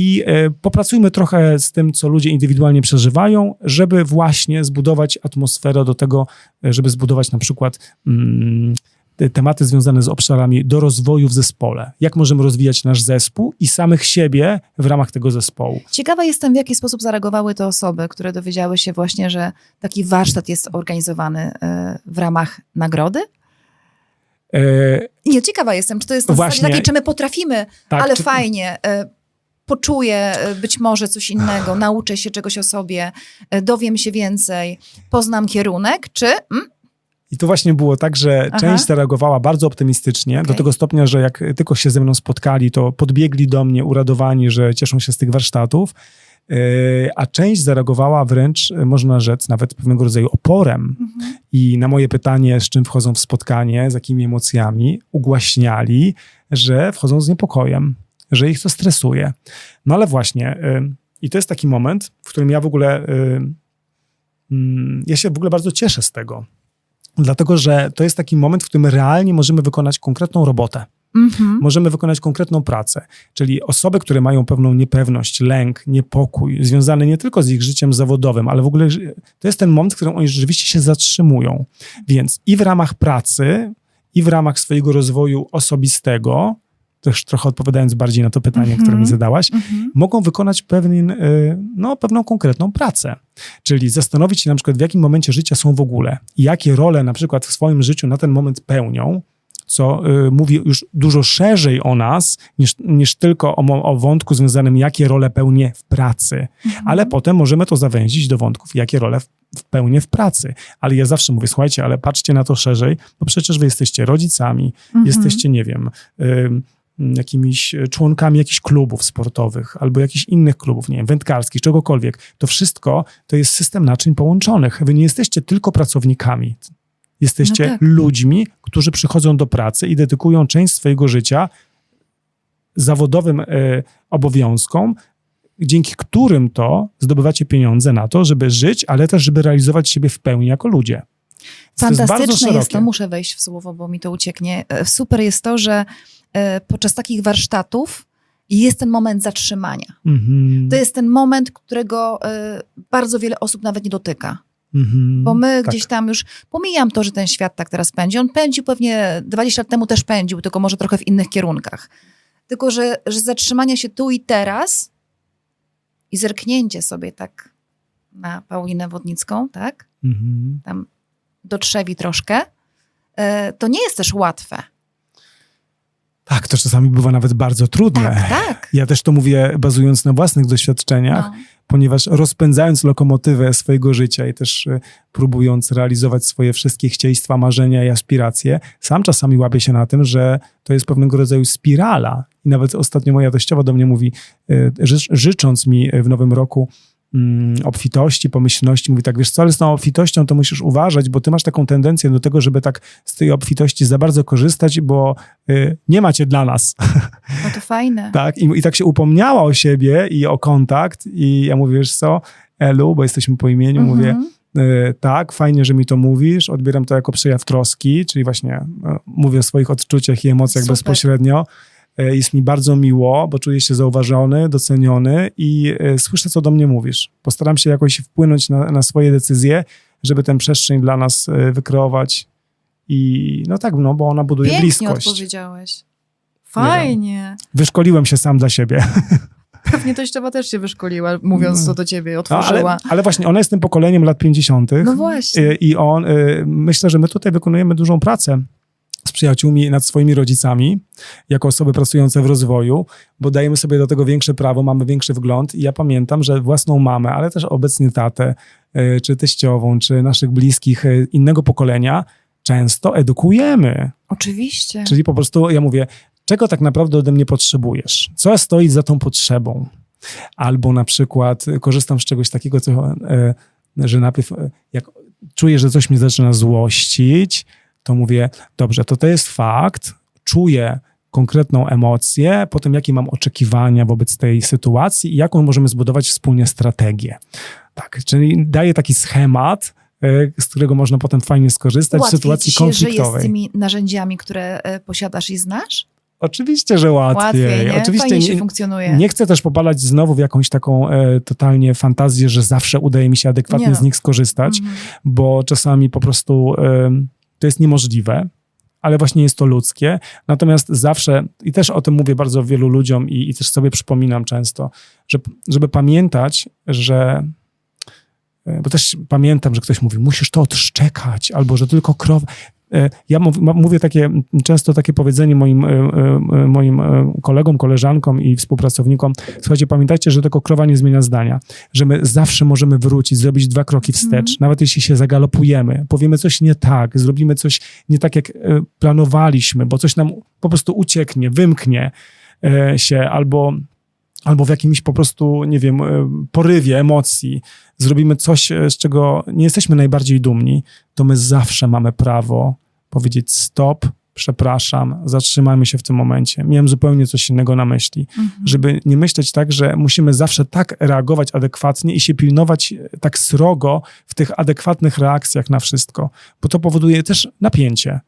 I e, popracujmy trochę z tym, co ludzie indywidualnie przeżywają, żeby właśnie zbudować atmosferę do tego, e, żeby zbudować na przykład mm, te tematy związane z obszarami do rozwoju w zespole. Jak możemy rozwijać nasz zespół i samych siebie w ramach tego zespołu. Ciekawa jestem, w jaki sposób zareagowały te osoby, które dowiedziały się właśnie, że taki warsztat jest organizowany e, w ramach nagrody. E, Nie, ciekawa jestem, czy to jest na Właśnie. zasadzie takiej, czy my potrafimy, tak, ale czy- fajnie, poczuję e, być może coś innego, nauczę się czegoś o sobie, e, dowiem się więcej, poznam kierunek, czy mm, I to właśnie było tak, że Aha. część zareagowała bardzo optymistycznie, do Okej. tego stopnia, że jak tylko się ze mną spotkali, to podbiegli do mnie uradowani, że cieszą się z tych warsztatów, Yy, a część zareagowała wręcz, można rzec, nawet pewnego rodzaju oporem. I na moje pytanie, z czym wchodzą w spotkanie, z jakimi emocjami, ugłaśniali, że wchodzą z niepokojem, że ich to stresuje. No ale właśnie, yy, i to jest taki moment, w którym ja w ogóle, yy, mm, ja się w ogóle bardzo cieszę z tego. Dlatego, że to jest taki moment, w którym realnie możemy wykonać konkretną robotę. mhm. Możemy wykonać konkretną pracę. Czyli osoby, które mają pewną niepewność, lęk, niepokój, związany nie tylko z ich życiem zawodowym, ale w ogóle to jest ten moment, w którym oni rzeczywiście się zatrzymują. Więc i w ramach pracy, i w ramach swojego rozwoju osobistego, też trochę odpowiadając bardziej na to pytanie, które mi zadałaś, Mhm. mogą wykonać pewien, y, no, pewną konkretną pracę. Czyli zastanowić się na przykład, w jakim momencie życia są w ogóle jakie role na przykład w swoim życiu na ten moment pełnią, co y, mówi już dużo szerzej o nas, niż, niż tylko o, o wątku związanym, jakie role pełnię w pracy. Ale potem możemy to zawęzić do wątków, jakie role w, w pełnię w pracy. Ale ja zawsze mówię, słuchajcie, ale patrzcie na to szerzej, bo przecież wy jesteście rodzicami, jesteście, nie wiem, ym, jakimiś członkami jakichś klubów sportowych albo jakichś innych klubów, nie wiem, wędkarskich, czegokolwiek. To wszystko to jest system naczyń połączonych. Wy nie jesteście tylko pracownikami. Jesteście No tak. ludźmi, którzy przychodzą do pracy i dedykują część swojego życia zawodowym e, obowiązkom, dzięki którym to zdobywacie pieniądze na to, żeby żyć, ale też, żeby realizować siebie w pełni jako ludzie. To jest Fantastyczne jest, to, muszę wejść w słowo, bo mi to ucieknie. E, Super jest to, że e, podczas takich warsztatów jest ten moment zatrzymania. Mhm. To jest ten moment, którego e, bardzo wiele osób nawet nie dotyka. Mhm. Bo my Tak. gdzieś tam już, pomijam to, że ten świat tak teraz pędzi. On pędził pewnie 20 lat temu też pędził, tylko może trochę w innych kierunkach. Tylko, że, że zatrzymanie się tu i teraz i zerknięcie sobie tak na Paulinę Wodnicką, tak? Mhm. Tam do trzewi troszkę, e, to nie jest też łatwe. Tak, to czasami bywa nawet bardzo trudne. Tak, tak. Ja też to mówię bazując na własnych doświadczeniach, No. ponieważ rozpędzając lokomotywę swojego życia i też y, próbując realizować swoje wszystkie chcieństwa, marzenia i aspiracje, sam czasami łapię się na tym, że to jest pewnego rodzaju spirala. I nawet ostatnio moja teściowa do mnie mówi, y, ży- życząc mi w nowym roku obfitości, pomyślności, mówi tak, wiesz co, ale z tą obfitością to musisz uważać, bo ty masz taką tendencję do tego, żeby tak z tej obfitości za bardzo korzystać, bo y, nie macie dla nas. no to fajne. Tak, i, i tak się upomniała o siebie i o kontakt i ja mówię, wiesz co, Elu, bo jesteśmy po imieniu, Mhm. mówię, e, tak, fajnie, że mi to mówisz, odbieram to jako przejaw troski, czyli właśnie e, mówię o swoich odczuciach i emocjach Super. bezpośrednio. E, Jest mi bardzo miło, bo czuję się zauważony, doceniony i e, słyszę, co do mnie mówisz. Postaram się jakoś wpłynąć na, na swoje decyzje, żeby tę przestrzeń dla nas e, wykreować i no tak, no, bo ona buduje Pięknie bliskość. odpowiedziałeś. Fajnie. Wyszkoliłem się sam dla siebie. Pewnie teściowa też się wyszkoliła, mówiąc to do ciebie, No, otworzyła. ale, ale właśnie ona jest tym pokoleniem lat 50. No właśnie. I on, myślę, że my tutaj wykonujemy dużą pracę z przyjaciółmi nad swoimi rodzicami, jako osoby pracujące w rozwoju, bo dajemy sobie do tego większe prawo, mamy większy wgląd. I ja pamiętam, że własną mamę, ale też obecnie tatę, y, czy teściową, czy naszych bliskich y, innego pokolenia, często edukujemy. Oczywiście. Czyli po prostu ja mówię, czego tak naprawdę ode mnie potrzebujesz? Co stoi za tą potrzebą? Albo na przykład korzystam z czegoś takiego, co, e, że najpierw e, jak czuję, że coś mnie zaczyna złościć, to mówię, dobrze, to to jest fakt, czuję konkretną emocję, potem jakie mam oczekiwania wobec tej sytuacji i jaką możemy zbudować wspólnie strategię. Tak, czyli daję taki schemat, e, z którego można potem fajnie skorzystać Łatwiej w sytuacji się żyje z konfliktowej. tymi narzędziami, które e, posiadasz i znasz? Oczywiście, że łatwiej. Łatwiej, nie? Oczywiście Fajnie nie, się funkcjonuje. nie chcę też popalać znowu w jakąś taką e, totalnie fantazję, że zawsze udaje mi się adekwatnie Nie z nich skorzystać, Mhm. bo czasami po prostu e, to jest niemożliwe, ale właśnie jest to ludzkie. Natomiast zawsze, i też o tym mówię bardzo wielu ludziom i, i też sobie przypominam często, że, żeby pamiętać, że e, bo też pamiętam, że ktoś mówi, musisz to odszczekać, albo że tylko krowa. E, Ja mówię takie, często takie powiedzenie moim, e, e, moim kolegom, koleżankom i współpracownikom. Słuchajcie, pamiętajcie, że tylko krowa nie zmienia zdania, że my zawsze możemy wrócić, zrobić dwa kroki wstecz, nawet jeśli się zagalopujemy, powiemy coś nie tak, zrobimy coś nie tak, jak planowaliśmy, bo coś nam po prostu ucieknie, wymknie się albo albo w jakimś po prostu, nie wiem, e, porywie emocji zrobimy coś, e, z czego nie jesteśmy najbardziej dumni, to my zawsze mamy prawo powiedzieć stop, przepraszam, zatrzymajmy się w tym momencie. Miałem zupełnie coś innego na myśli. Mhm. Żeby nie myśleć tak, że musimy zawsze tak reagować adekwatnie i się pilnować e, tak srogo w tych adekwatnych reakcjach na wszystko, bo to powoduje też napięcie.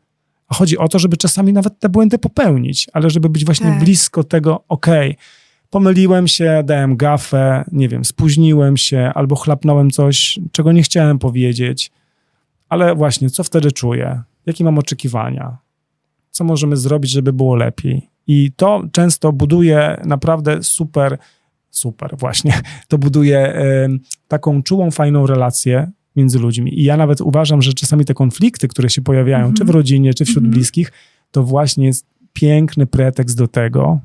A chodzi o to, żeby czasami nawet te błędy popełnić, ale żeby być właśnie Tak. blisko tego, okej, pomyliłem się, dałem gafę, nie wiem, spóźniłem się albo chlapnąłem coś, czego nie chciałem powiedzieć, ale właśnie, co wtedy czuję? Jakie mam oczekiwania? Co możemy zrobić, żeby było lepiej? I to często buduje naprawdę super, super właśnie, to buduje taką czułą, fajną relację między ludźmi. I ja nawet uważam, że czasami te konflikty, które się pojawiają, Mhm. czy w rodzinie, czy wśród Mhm. bliskich, to właśnie jest piękny pretekst do tego,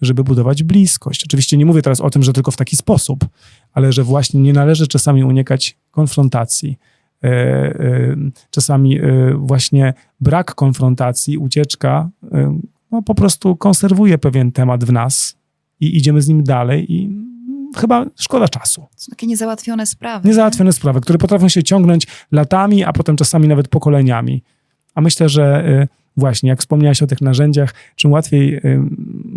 żeby budować bliskość. Oczywiście nie mówię teraz o tym, że tylko w taki sposób, ale że właśnie nie należy czasami unikać konfrontacji. E, e, Czasami e, właśnie brak konfrontacji, ucieczka, no po prostu konserwuje pewien temat w nas i idziemy z nim dalej i mm, chyba szkoda czasu. Są takie niezałatwione sprawy. Niezałatwione sprawy, które potrafią się ciągnąć latami, a potem czasami nawet pokoleniami. A myślę, że właśnie, jak wspomniałeś o tych narzędziach, czym łatwiej, y,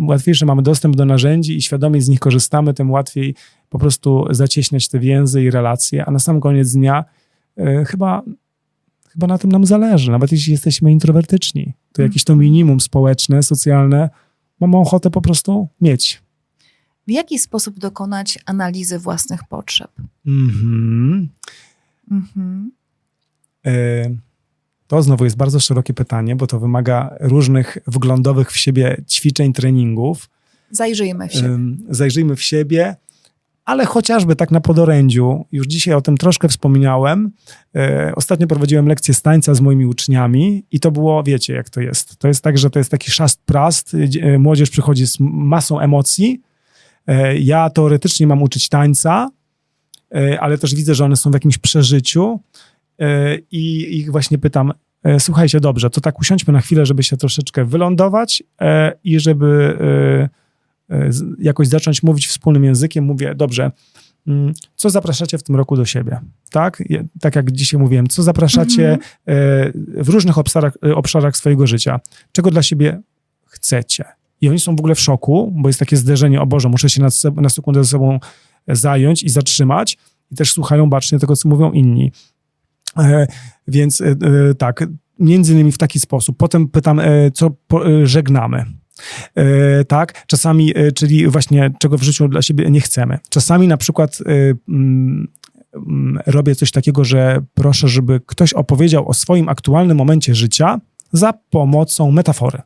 łatwiejszy mamy dostęp do narzędzi i świadomie z nich korzystamy, tym łatwiej po prostu zacieśniać te więzy i relacje, a na sam koniec dnia y, chyba, chyba na tym nam zależy, nawet jeśli jesteśmy introwertyczni. To jakieś to minimum społeczne, socjalne mamy ochotę po prostu mieć. W jaki sposób dokonać analizy własnych potrzeb? Mhm. Mhm. E, To znowu jest bardzo szerokie pytanie, bo to wymaga różnych wglądowych w siebie ćwiczeń, treningów. Zajrzyjmy w siebie. Zajrzyjmy w siebie, ale chociażby tak na podorędziu. Już dzisiaj o tym troszkę wspomniałem. E, Ostatnio prowadziłem lekcję z tańca z moimi uczniami i to było, wiecie jak to jest. To jest tak, że to jest taki szast prast. e, Młodzież przychodzi z masą emocji. E, Ja teoretycznie mam uczyć tańca, e, ale też widzę, że one są w jakimś przeżyciu e, i ich właśnie pytam, e, słuchajcie, dobrze, to tak usiądźmy na chwilę, żeby się troszeczkę wylądować e, i żeby e, e, jakoś zacząć mówić wspólnym językiem. Mówię, dobrze, mm, co zapraszacie w tym roku do siebie? Tak, tak jak dzisiaj mówiłem, co zapraszacie Mhm. e, w różnych obszarach, e, obszarach swojego życia? Czego dla siebie chcecie? I oni są w ogóle w szoku, bo jest takie zderzenie, o Boże, muszę się na, na sekundę ze sobą zająć i zatrzymać. I też słuchają bacznie tego, co mówią inni. E, więc e, e, tak, między innymi w taki sposób. Potem pytam, co żegnamy. Tak, czasami, czyli właśnie czego w życiu dla siebie nie chcemy. Czasami na przykład mm, mm, robię coś takiego, że proszę, żeby ktoś opowiedział o swoim aktualnym momencie życia za pomocą metafory.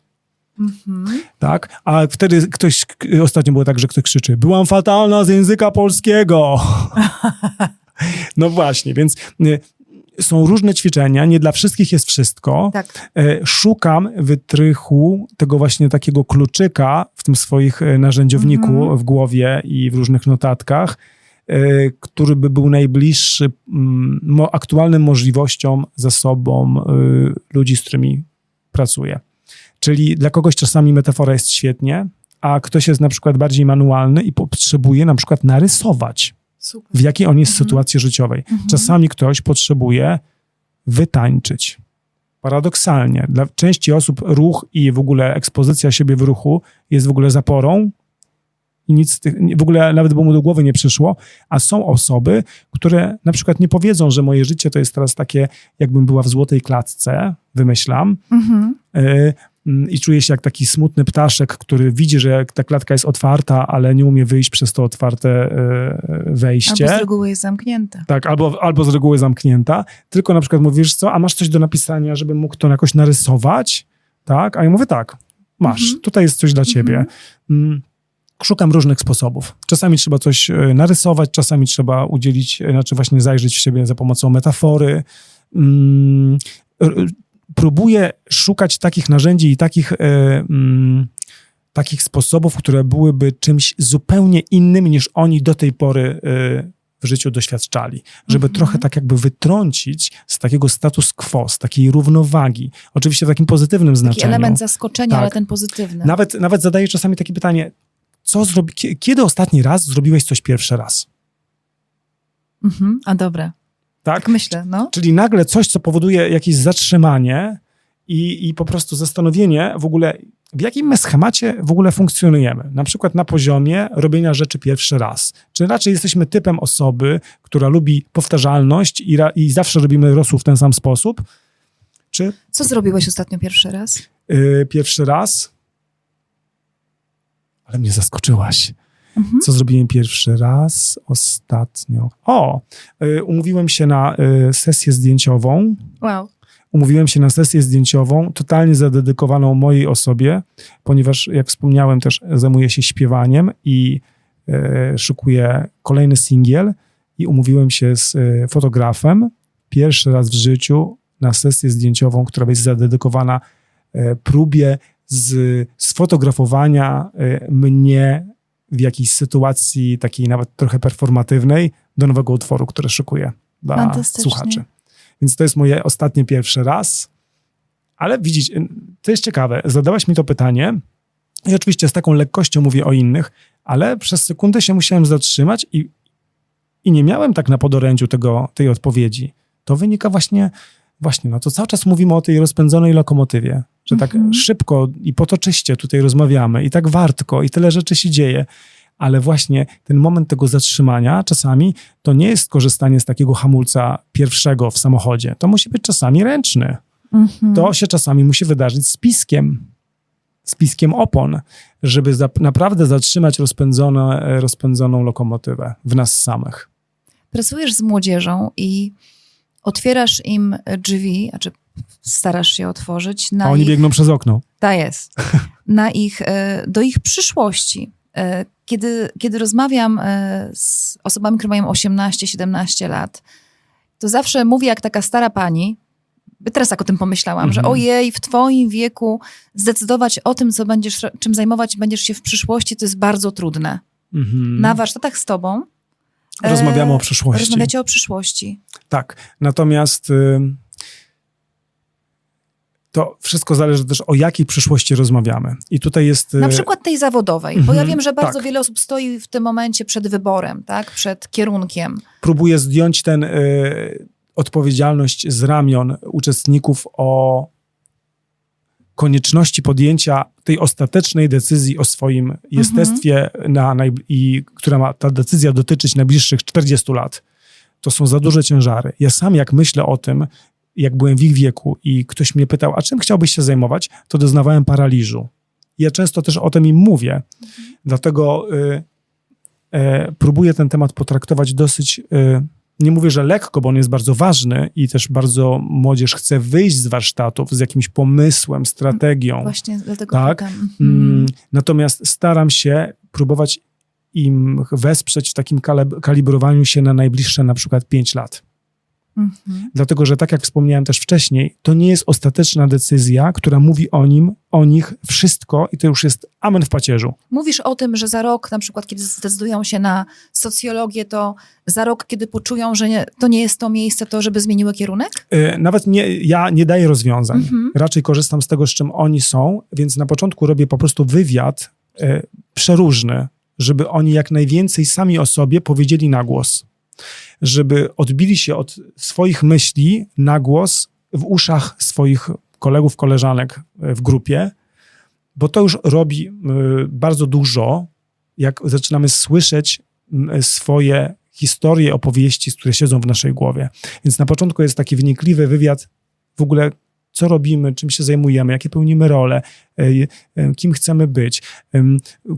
Mhm. Tak? A wtedy ktoś, ostatnio było tak, że ktoś krzyczy, byłam fatalna z języka polskiego. no właśnie, więc y, są różne ćwiczenia, nie dla wszystkich jest wszystko. Tak. E, Szukam wytrychu tego właśnie takiego kluczyka w tym swoich e, narzędziowniku Mhm. w głowie i w różnych notatkach, y, który by był najbliższy mm, aktualnym możliwościom, zasobom ludzi, z którymi pracuję. Czyli dla kogoś czasami metafora jest świetnie, a ktoś jest na przykład bardziej manualny i potrzebuje na przykład narysować, Super. w jakiej on jest Mhm. sytuacji życiowej. Mhm. Czasami ktoś potrzebuje wytańczyć. Paradoksalnie, dla części osób ruch i w ogóle ekspozycja siebie w ruchu jest w ogóle zaporą i nic w ogóle nawet by mu do głowy nie przyszło, a są osoby, które na przykład nie powiedzą, że moje życie to jest teraz takie, jakbym była w złotej klatce, wymyślam, Mhm. y, i czuje się jak taki smutny ptaszek, który widzi, że ta klatka jest otwarta, ale nie umie wyjść przez to otwarte y, wejście. Albo z reguły jest zamknięta. Tak, albo, albo z reguły zamknięta, tylko na przykład mówisz, co, a masz coś do napisania, żebym mógł to jakoś narysować, tak? A ja mówię, tak, masz, Mhm. tutaj jest coś dla ciebie. Mm, Szukam różnych sposobów. Czasami trzeba coś e, narysować, czasami trzeba udzielić, e, znaczy właśnie zajrzeć w siebie za pomocą metafory. Mm, Próbuję szukać takich narzędzi i takich, e, mm, takich sposobów, które byłyby czymś zupełnie innym niż oni do tej pory e, w życiu doświadczali. Żeby Mhm. trochę tak jakby wytrącić z takiego status quo, z takiej równowagi. Oczywiście w takim pozytywnym Taki znaczeniu. element zaskoczenia, Tak. ale ten pozytywny. Nawet, nawet zadaję czasami takie pytanie, co zrobi, kie- kiedy ostatni raz zrobiłeś coś pierwszy raz? Mhm. A dobra. Tak? Tak myślę, no. Czyli nagle coś, co powoduje jakieś zatrzymanie i, i po prostu zastanowienie w ogóle, w jakim my schemacie w ogóle funkcjonujemy. Na przykład na poziomie robienia rzeczy pierwszy raz. Czy raczej jesteśmy typem osoby, która lubi powtarzalność i, ra, i zawsze robimy rosół w ten sam sposób? Czy Co zrobiłeś ostatnio pierwszy raz? yy, pierwszy raz? Ale mnie zaskoczyłaś. Mhm. Co zrobiłem pierwszy raz ostatnio? O, y, umówiłem się na y, sesję zdjęciową. Wow. Umówiłem się na sesję zdjęciową, totalnie zadedykowaną mojej osobie, ponieważ, jak wspomniałem, też zajmuję się śpiewaniem i y, szykuję kolejny singiel. I umówiłem się z y, fotografem pierwszy raz w życiu na sesję zdjęciową, która będzie zadedykowana próbie z, sfotografowania mnie w jakiejś sytuacji takiej nawet trochę performatywnej do nowego utworu, który szykuję dla słuchaczy. Więc to jest moje ostatnie pierwszy raz. Ale widzisz, to jest ciekawe. Zadałaś mi to pytanie i oczywiście z taką lekkością mówię o innych, ale przez sekundę się musiałem zatrzymać i, i nie miałem tak na podorędziu tego, tej odpowiedzi. To wynika właśnie, właśnie, no to cały czas mówimy o tej rozpędzonej lokomotywie, że tak Mhm. szybko i potoczyście tutaj rozmawiamy i tak wartko i tyle rzeczy się dzieje, ale właśnie ten moment tego zatrzymania czasami to nie jest korzystanie z takiego hamulca pierwszego w samochodzie. To musi być czasami ręczny. Mhm. To się czasami musi wydarzyć z piskiem, z piskiem opon, żeby zap- naprawdę zatrzymać rozpędzone, rozpędzoną lokomotywę w nas samych. Pracujesz z młodzieżą i otwierasz im drzwi, znaczy starasz się otworzyć na A oni ich... biegną przez okno. Ta jest. Na ich, e, do ich przyszłości. E, Kiedy, kiedy rozmawiam e, z osobami, które mają 18-17 lat, to zawsze mówię jak taka stara pani, teraz tak o tym pomyślałam, że Mhm. ojej, w twoim wieku zdecydować o tym, co będziesz, czym zajmować będziesz się w przyszłości, to jest bardzo trudne. Mhm. Na warsztatach z tobą Rozmawiamy o przyszłości. rozmawiacie o przyszłości. Tak, natomiast y, to wszystko zależy też o jakiej przyszłości rozmawiamy. I tutaj jest... y, Na przykład tej zawodowej, bo ja Mhm, wiem, że bardzo tak. wiele osób stoi w tym momencie przed wyborem, tak? przed kierunkiem. próbuje zdjąć ten y, odpowiedzialność z ramion uczestników o konieczności podjęcia tej ostatecznej decyzji o swoim jestestwie, na najb- i, która ma ta decyzja dotyczyć najbliższych 40 lat. To są za duże ciężary. Ja sam jak myślę o tym, jak byłem w ich wieku i ktoś mnie pytał, a czym chciałbyś się zajmować, to doznawałem paraliżu. Ja często też o tym im mówię. Dlatego y, e, próbuję ten temat potraktować dosyć, e, nie mówię, że lekko, bo on jest bardzo ważny i też bardzo młodzież chce wyjść z warsztatów z jakimś pomysłem, strategią. Właśnie dlatego Tak. Mm, Natomiast staram się próbować im wesprzeć w takim kalib- kalibrowaniu się na najbliższe na przykład 5 lat. Mhm. Dlatego, że tak jak wspomniałem też wcześniej, to nie jest ostateczna decyzja, która mówi o nim, o nich wszystko i to już jest amen w pacierzu. Mówisz o tym, że za rok, na przykład, kiedy zdecydują się na socjologię, to za rok, kiedy poczują, że nie, to nie jest to miejsce, to żeby zmieniły kierunek? E, Nawet nie, ja nie daję rozwiązań. Mhm. Raczej korzystam z tego, z czym oni są, więc na początku robię po prostu wywiad e, przeróżny, żeby oni jak najwięcej sami o sobie powiedzieli na głos. Żeby odbili się od swoich myśli na głos w uszach swoich kolegów, koleżanek e, w grupie, bo to już robi e, bardzo dużo, jak zaczynamy słyszeć m, swoje historie, opowieści, które siedzą w naszej głowie. Więc na początku jest taki wnikliwy wywiad w ogóle, co robimy, czym się zajmujemy, jakie pełnimy role, e, e, kim chcemy być.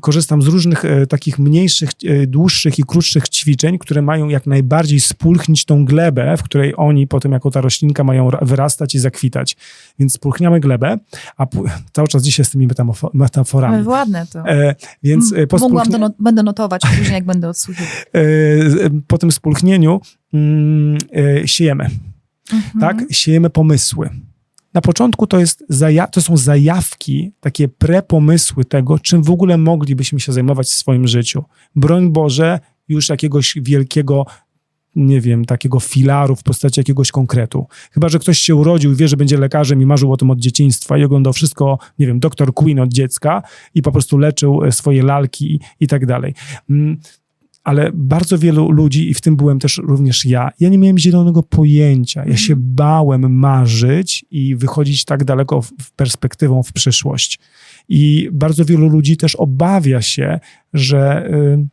Korzystam z różnych e, takich mniejszych, dłuższych i krótszych ćwiczeń, które mają jak najbardziej spulchnić tą glebę, w której oni potem jako ta roślinka mają ra- wyrastać i zakwitać. Więc spulchniamy glebę, a cały czas dzisiaj z tymi metaforami. Ale ładne to. E, więc e, po Mogłam spulchnie- to not- będę notować później, jak będę odsłuchiwać. e, po tym spulchnieniu mm, e, siejemy. Mhm. tak? Siejemy pomysły. Na początku to, jest zaja- to są zajawki, takie prepomysły tego, czym w ogóle moglibyśmy się zajmować w swoim życiu. Broń Boże, już jakiegoś wielkiego, nie wiem, takiego filaru w postaci jakiegoś konkretu. Chyba, że ktoś się urodził i wie, że będzie lekarzem i marzył o tym od dzieciństwa i oglądał wszystko, nie wiem, doktor Queen od dziecka i po prostu leczył e, swoje lalki i, i tak dalej. Ale bardzo wielu ludzi, i w tym byłem też również ja, ja nie miałem zielonego pojęcia. Ja się bałem marzyć i wychodzić tak daleko w, w perspektywą w przyszłość. I bardzo wielu ludzi też obawia się, że, y,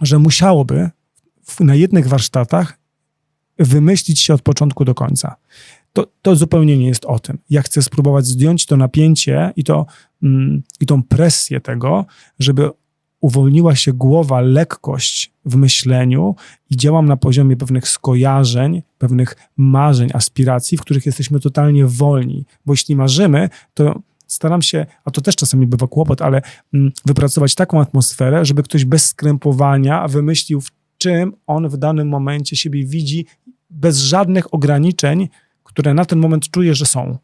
że musiałoby w, na jednych warsztatach wymyślić się od początku do końca. To, to zupełnie nie jest o tym. Ja chcę spróbować zdjąć to napięcie i, to, mm, i tą presję tego, żeby uwolniła się głowa, lekkość w myśleniu i działam na poziomie pewnych skojarzeń, pewnych marzeń, aspiracji, w których jesteśmy totalnie wolni. Bo jeśli marzymy, to staram się, a to też czasami bywa kłopot, ale mm, wypracować taką atmosferę, żeby ktoś bez skrępowania wymyślił, w czym on w danym momencie siebie widzi, bez żadnych ograniczeń, które na ten moment czuje, że są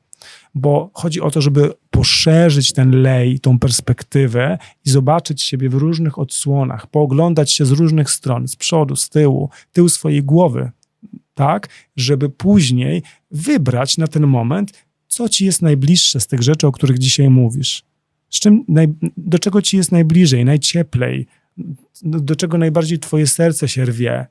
bo chodzi o to, żeby poszerzyć ten lej, tą perspektywę i zobaczyć siebie w różnych odsłonach, pooglądać się z różnych stron, z przodu, z tyłu, tył swojej głowy, tak, żeby później wybrać na ten moment, co ci jest najbliższe z tych rzeczy, o których dzisiaj mówisz. Z czym naj, do czego ci jest najbliżej, najcieplej, do, do czego najbardziej twoje serce się rwie.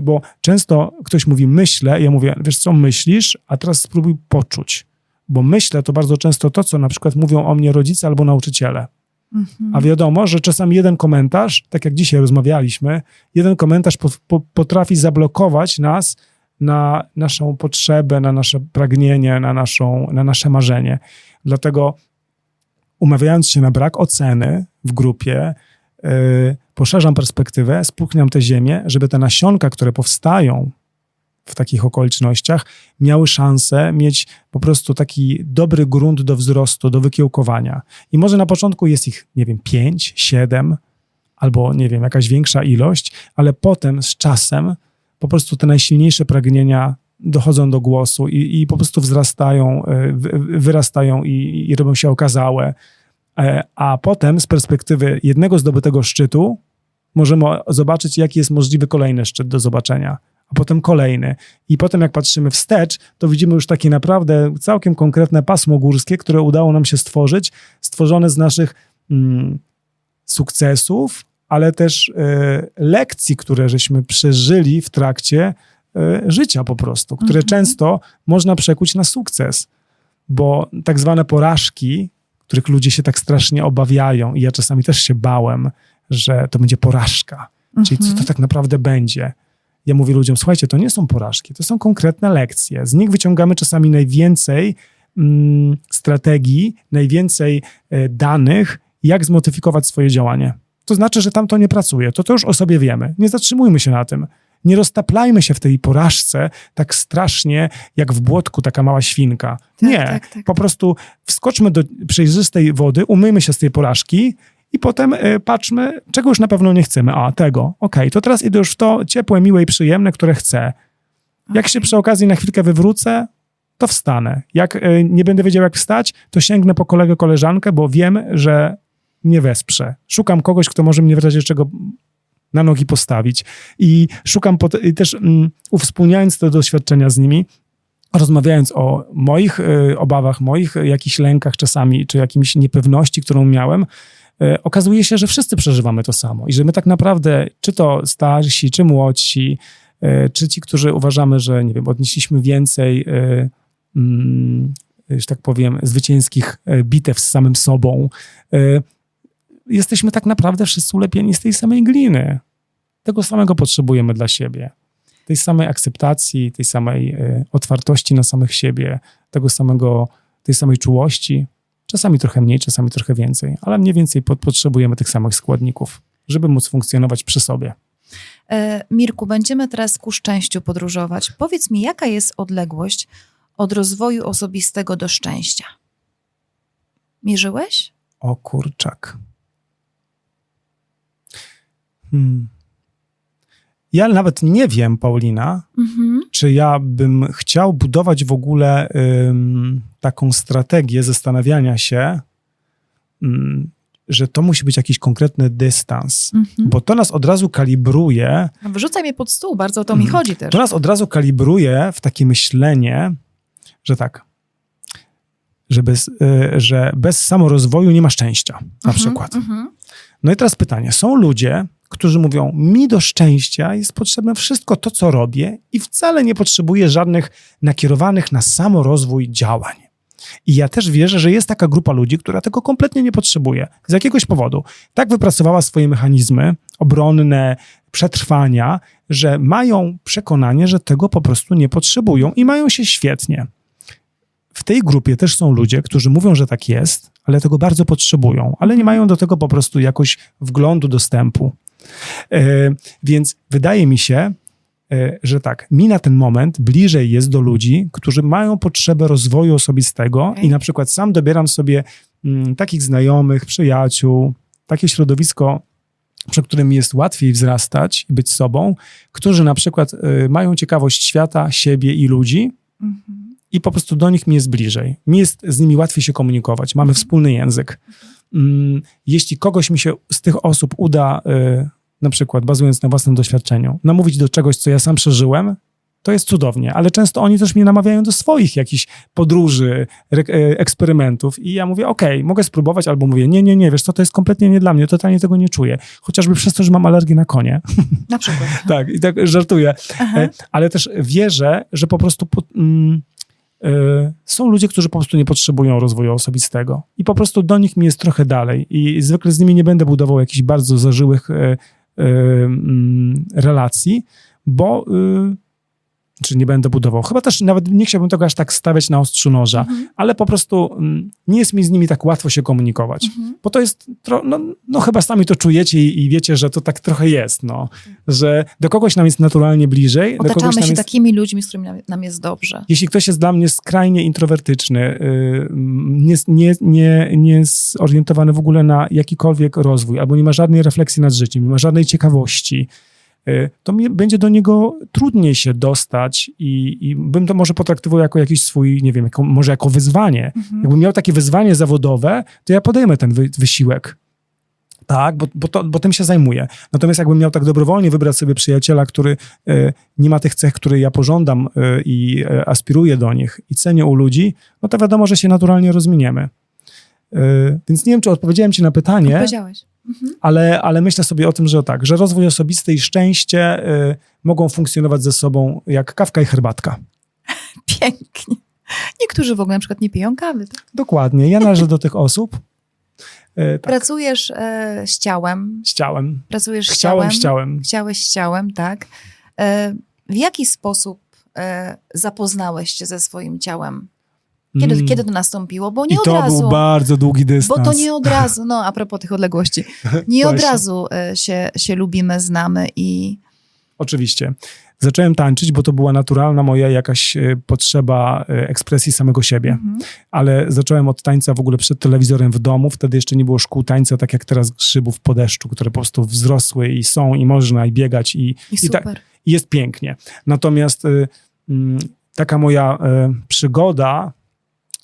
Bo często ktoś mówi myślę, ja mówię, wiesz co, myślisz, a teraz spróbuj poczuć. Bo myślę to bardzo często to, co na przykład mówią o mnie rodzice albo nauczyciele. Mhm. A wiadomo, że czasami jeden komentarz, tak jak dzisiaj rozmawialiśmy, jeden komentarz po, po, potrafi zablokować nas na naszą potrzebę, na nasze pragnienie, na, naszą, na nasze marzenie. Dlatego umawiając się na brak oceny w grupie, yy, poszerzam perspektywę, spłukniam tę ziemię, żeby te nasionka, które powstają w takich okolicznościach, miały szansę mieć po prostu taki dobry grunt do wzrostu, do wykiełkowania. I może na początku jest ich, nie wiem, pięć, siedem, albo nie wiem, jakaś większa ilość, ale potem z czasem po prostu te najsilniejsze pragnienia dochodzą do głosu i, i po prostu wzrastają, e, wy- wyrastają i, i robią się okazałe. E, A potem z perspektywy jednego zdobytego szczytu możemy zobaczyć, jaki jest możliwy kolejny szczyt do zobaczenia, a potem kolejny. I potem jak patrzymy wstecz, to widzimy już takie naprawdę całkiem konkretne pasmo górskie, które udało nam się stworzyć, stworzone z naszych mm, sukcesów, ale też e, lekcji, które żeśmy przeżyli w trakcie e, życia po prostu, które Mhm. często można przekuć na sukces, bo tak zwane porażki, których ludzie się tak strasznie obawiają i ja czasami też się bałem, że to będzie porażka, czyli co Mhm. to tak naprawdę będzie. Ja mówię ludziom, słuchajcie, to nie są porażki, to są konkretne lekcje. Z nich wyciągamy czasami najwięcej mm, strategii, najwięcej e, danych, jak zmodyfikować swoje działanie. To znaczy, że tam to nie pracuje. To to już o sobie wiemy. Nie zatrzymujmy się na tym. Nie roztaplajmy się w tej porażce tak strasznie, jak w błotku taka mała świnka. Tak, nie. tak, tak. Po prostu wskoczmy do przejrzystej wody, umyjmy się z tej porażki i potem y, patrzmy, czego już na pewno nie chcemy. A, tego. Okej, to teraz idę już w to ciepłe, miłe i przyjemne, które chcę. Jak się przy okazji na chwilkę wywrócę, to wstanę. Jak y, nie będę wiedział, jak wstać, to sięgnę po kolegę, koleżankę, bo wiem, że mnie wesprze. Szukam kogoś, kto może mnie w razie czego na nogi postawić. I szukam pot- i też mm, uwspólniając te doświadczenia z nimi, rozmawiając o moich y, obawach, moich y, jakichś lękach czasami, czy jakimś niepewności, którą miałem, okazuje się, że wszyscy przeżywamy to samo i że my tak naprawdę, czy to starsi, czy młodsi, y, czy ci, którzy uważamy, że nie wiem, odnieśliśmy więcej, y, mm, że tak powiem, zwycięskich bitew z samym sobą, jesteśmy tak naprawdę wszyscy ulepieni z tej samej gliny. Tego samego potrzebujemy dla siebie. Tej samej akceptacji, tej samej otwartości na samych siebie, tego samego, tej samej czułości. Czasami trochę mniej, czasami trochę więcej, ale mniej więcej po, potrzebujemy tych samych składników, żeby móc funkcjonować przy sobie. E, Mirku, będziemy teraz ku szczęściu podróżować. Powiedz mi, jaka jest odległość od rozwoju osobistego do szczęścia? Mierzyłeś? O kurczak. Hmm. Ja nawet nie wiem, Paulina, Mhm. czy ja bym chciał budować w ogóle ym, taką strategię zastanawiania się, ym, że to musi być jakiś konkretny dystans, Mhm. bo to nas od razu kalibruje, Wyrzucaj mnie pod stół, bardzo o to mi Mhm. chodzi też. to nas od razu kalibruje w takie myślenie, że tak, że bez, y, że bez samorozwoju nie ma szczęścia, na Mhm, przykład. mhm. No i teraz pytanie. Są ludzie, którzy mówią, mi do szczęścia jest potrzebne wszystko to, co robię i wcale nie potrzebuję żadnych nakierowanych na samorozwój działań. I ja też wierzę, że jest taka grupa ludzi, która tego kompletnie nie potrzebuje. Z jakiegoś powodu. Tak wypracowała swoje mechanizmy obronne, przetrwania, że mają przekonanie, że tego po prostu nie potrzebują i mają się świetnie. W tej grupie też są ludzie, którzy mówią, że tak jest, ale tego bardzo potrzebują, ale nie mają do tego po prostu jakoś wglądu, dostępu. E, więc wydaje mi się, że tak, mi na ten moment bliżej jest do ludzi, którzy mają potrzebę rozwoju osobistego Okej. i na przykład sam dobieram sobie mm, takich znajomych, przyjaciół, takie środowisko, przy którym mi jest łatwiej wzrastać i być sobą, którzy na przykład e, mają ciekawość świata, siebie i ludzi, Mhm. i po prostu do nich mi jest bliżej. Mi jest z nimi łatwiej się komunikować, mamy wspólny język. Mm, Jeśli kogoś mi się z tych osób uda, y, na przykład bazując na własnym doświadczeniu, namówić do czegoś, co ja sam przeżyłem, to jest cudownie, ale często oni też mnie namawiają do swoich jakichś podróży, e, eksperymentów i ja mówię, okej, mogę spróbować, albo mówię, nie, nie, nie, wiesz co, to jest kompletnie nie dla mnie, totalnie tego nie czuję. Chociażby przez to, że mam alergię na konie. Na przykład. tak, i tak żartuję. Aha. E, ale też wierzę, że po prostu po, mm, e, są ludzie, którzy po prostu nie potrzebują rozwoju osobistego i po prostu do nich mi jest trochę dalej i zwykle z nimi nie będę budował jakichś bardzo zażyłych relacji, bo y, czy nie będę budował. Chyba też nawet nie chciałbym tego aż tak stawiać na ostrzu noża, Mhm. ale po prostu mm, nie jest mi z nimi tak łatwo się komunikować. Mhm. Bo to jest, tro, no, no chyba sami to czujecie i, i wiecie, że to tak trochę jest, no. Że do kogoś nam jest naturalnie bliżej, do kogoś Otaczamy nam się jest... takimi ludźmi, z którymi nam, jest dobrze. Jeśli ktoś jest dla mnie skrajnie introwertyczny, yy, nie, nie, nie, nie jest zorientowany w ogóle na jakikolwiek rozwój, albo nie ma żadnej refleksji nad życiem, nie ma żadnej ciekawości, to mi będzie do niego trudniej się dostać i, i bym to może potraktował jako jakiś swój, nie wiem, jako, może jako wyzwanie. Mhm. Jakbym miał takie wyzwanie zawodowe, to ja podejmę ten wy, wysiłek. Tak, bo, bo, to, bo tym się zajmuję. Natomiast jakbym miał tak dobrowolnie wybrać sobie przyjaciela, który e, nie ma tych cech, które ja pożądam e, i e, aspiruję do nich i cenię u ludzi, no to wiadomo, że się naturalnie rozminiemy. E, więc nie wiem, czy odpowiedziałem ci na pytanie, Powiedziałeś. Mhm. ale, ale myślę sobie o tym, że tak, że rozwój osobisty i szczęście e, mogą funkcjonować ze sobą jak kawka i herbatka. Pięknie. Niektórzy w ogóle na przykład nie piją kawy. Tak? Dokładnie. Ja należę do tych osób. E, tak, Pracujesz e, z ciałem, chciałem. pracujesz z Chciałem, ciałem. chciałem. Chciałeś z ciałem, tak. E, w jaki sposób e, zapoznałeś się ze swoim ciałem? Kiedy, Mm. kiedy to nastąpiło? Bo nie I od to razu. był bardzo długi Bo dystans. to nie od razu, no a propos tych odległości, nie od razu e, się, się lubimy, znamy i Oczywiście. Zacząłem tańczyć, bo to była naturalna moja jakaś e, potrzeba e, ekspresji samego siebie. mhm. Ale zacząłem od tańca w ogóle przed telewizorem w domu. Wtedy jeszcze nie było szkół tańca, tak jak teraz grzybów po deszczu, które po prostu wzrosły i są i można i biegać i, i I super. i jest pięknie. Natomiast y, mm, taka moja e, przygoda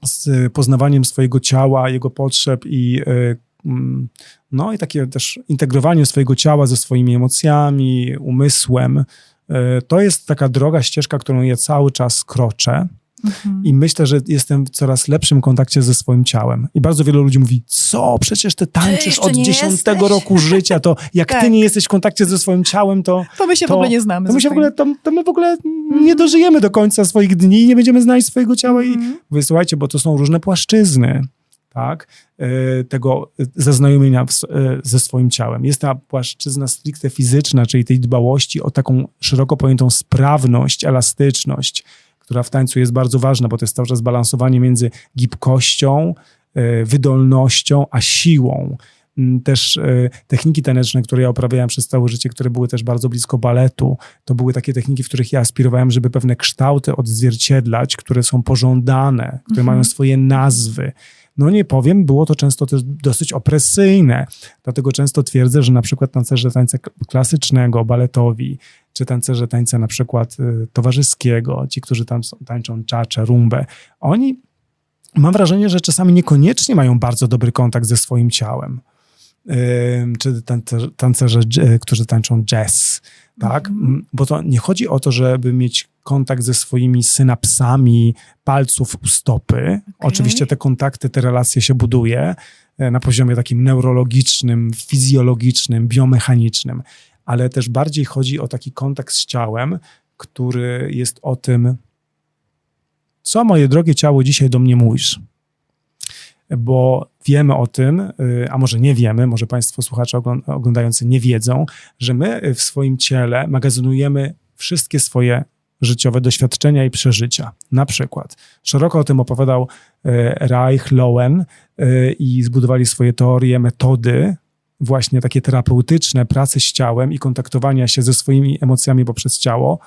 z poznawaniem swojego ciała, jego potrzeb i e, mm, no i takie też integrowanie swojego ciała ze swoimi emocjami, umysłem, e, to jest taka droga, ścieżka, którą ja cały czas kroczę. Mhm. I myślę, że jestem w coraz lepszym kontakcie ze swoim ciałem. I bardzo wielu ludzi mówi, co, przecież ty tańczysz jeszcze od nie 10 jesteś?" roku życia, to jak ty Tak. nie jesteś w kontakcie ze swoim ciałem, to, To my się To- w ogóle nie znamy. to my, się w ogóle, to, to my w ogóle nie dożyjemy do końca swoich dni i nie będziemy znać swojego ciała. I Mhm. mówię, słuchajcie, bo to są różne płaszczyzny, tak, e, tego e, zaznajomienia e, ze swoim ciałem. Jest ta płaszczyzna stricte fizyczna, czyli tej dbałości o taką szeroko pojętą sprawność, elastyczność, która w tańcu jest bardzo ważna, bo to jest cały czas balansowanie między gibkością, e, wydolnością, a siłą. Mm, Też e, techniki taneczne, które ja uprawiałem przez całe życie, które były też bardzo blisko baletu, to były takie techniki, w których ja aspirowałem, żeby pewne kształty odzwierciedlać, które są pożądane, które Mhm. mają swoje nazwy. No nie powiem, było to często też dosyć opresyjne. Dlatego często twierdzę, że na przykład tancerze tańca klasycznego, baletowi, czy tancerze tańca na przykład y, towarzyskiego, ci, którzy tam są, tańczą czacze, rumbę, oni mam wrażenie, że czasami niekoniecznie mają bardzo dobry kontakt ze swoim ciałem. Czy tancerze, tancerze, dż- którzy tańczą jazz, tak? M, Bo to nie chodzi o to, żeby mieć kontakt ze swoimi synapsami palców u stopy. Oczywiście te kontakty, te relacje się buduje e, na poziomie takim neurologicznym, fizjologicznym, biomechanicznym, ale też bardziej chodzi o taki kontakt z ciałem, który jest o tym, co moje drogie ciało dzisiaj do mnie mówisz. Bo wiemy o tym, y, a może nie wiemy, może Państwo słuchacze oglą- oglądający nie wiedzą, że my w swoim ciele magazynujemy wszystkie swoje życiowe doświadczenia i przeżycia. Na przykład, szeroko o tym opowiadał y, Reich Lowen y, i zbudowali swoje teorie, metody, właśnie takie terapeutyczne, pracy z ciałem i kontaktowania się ze swoimi emocjami poprzez ciało.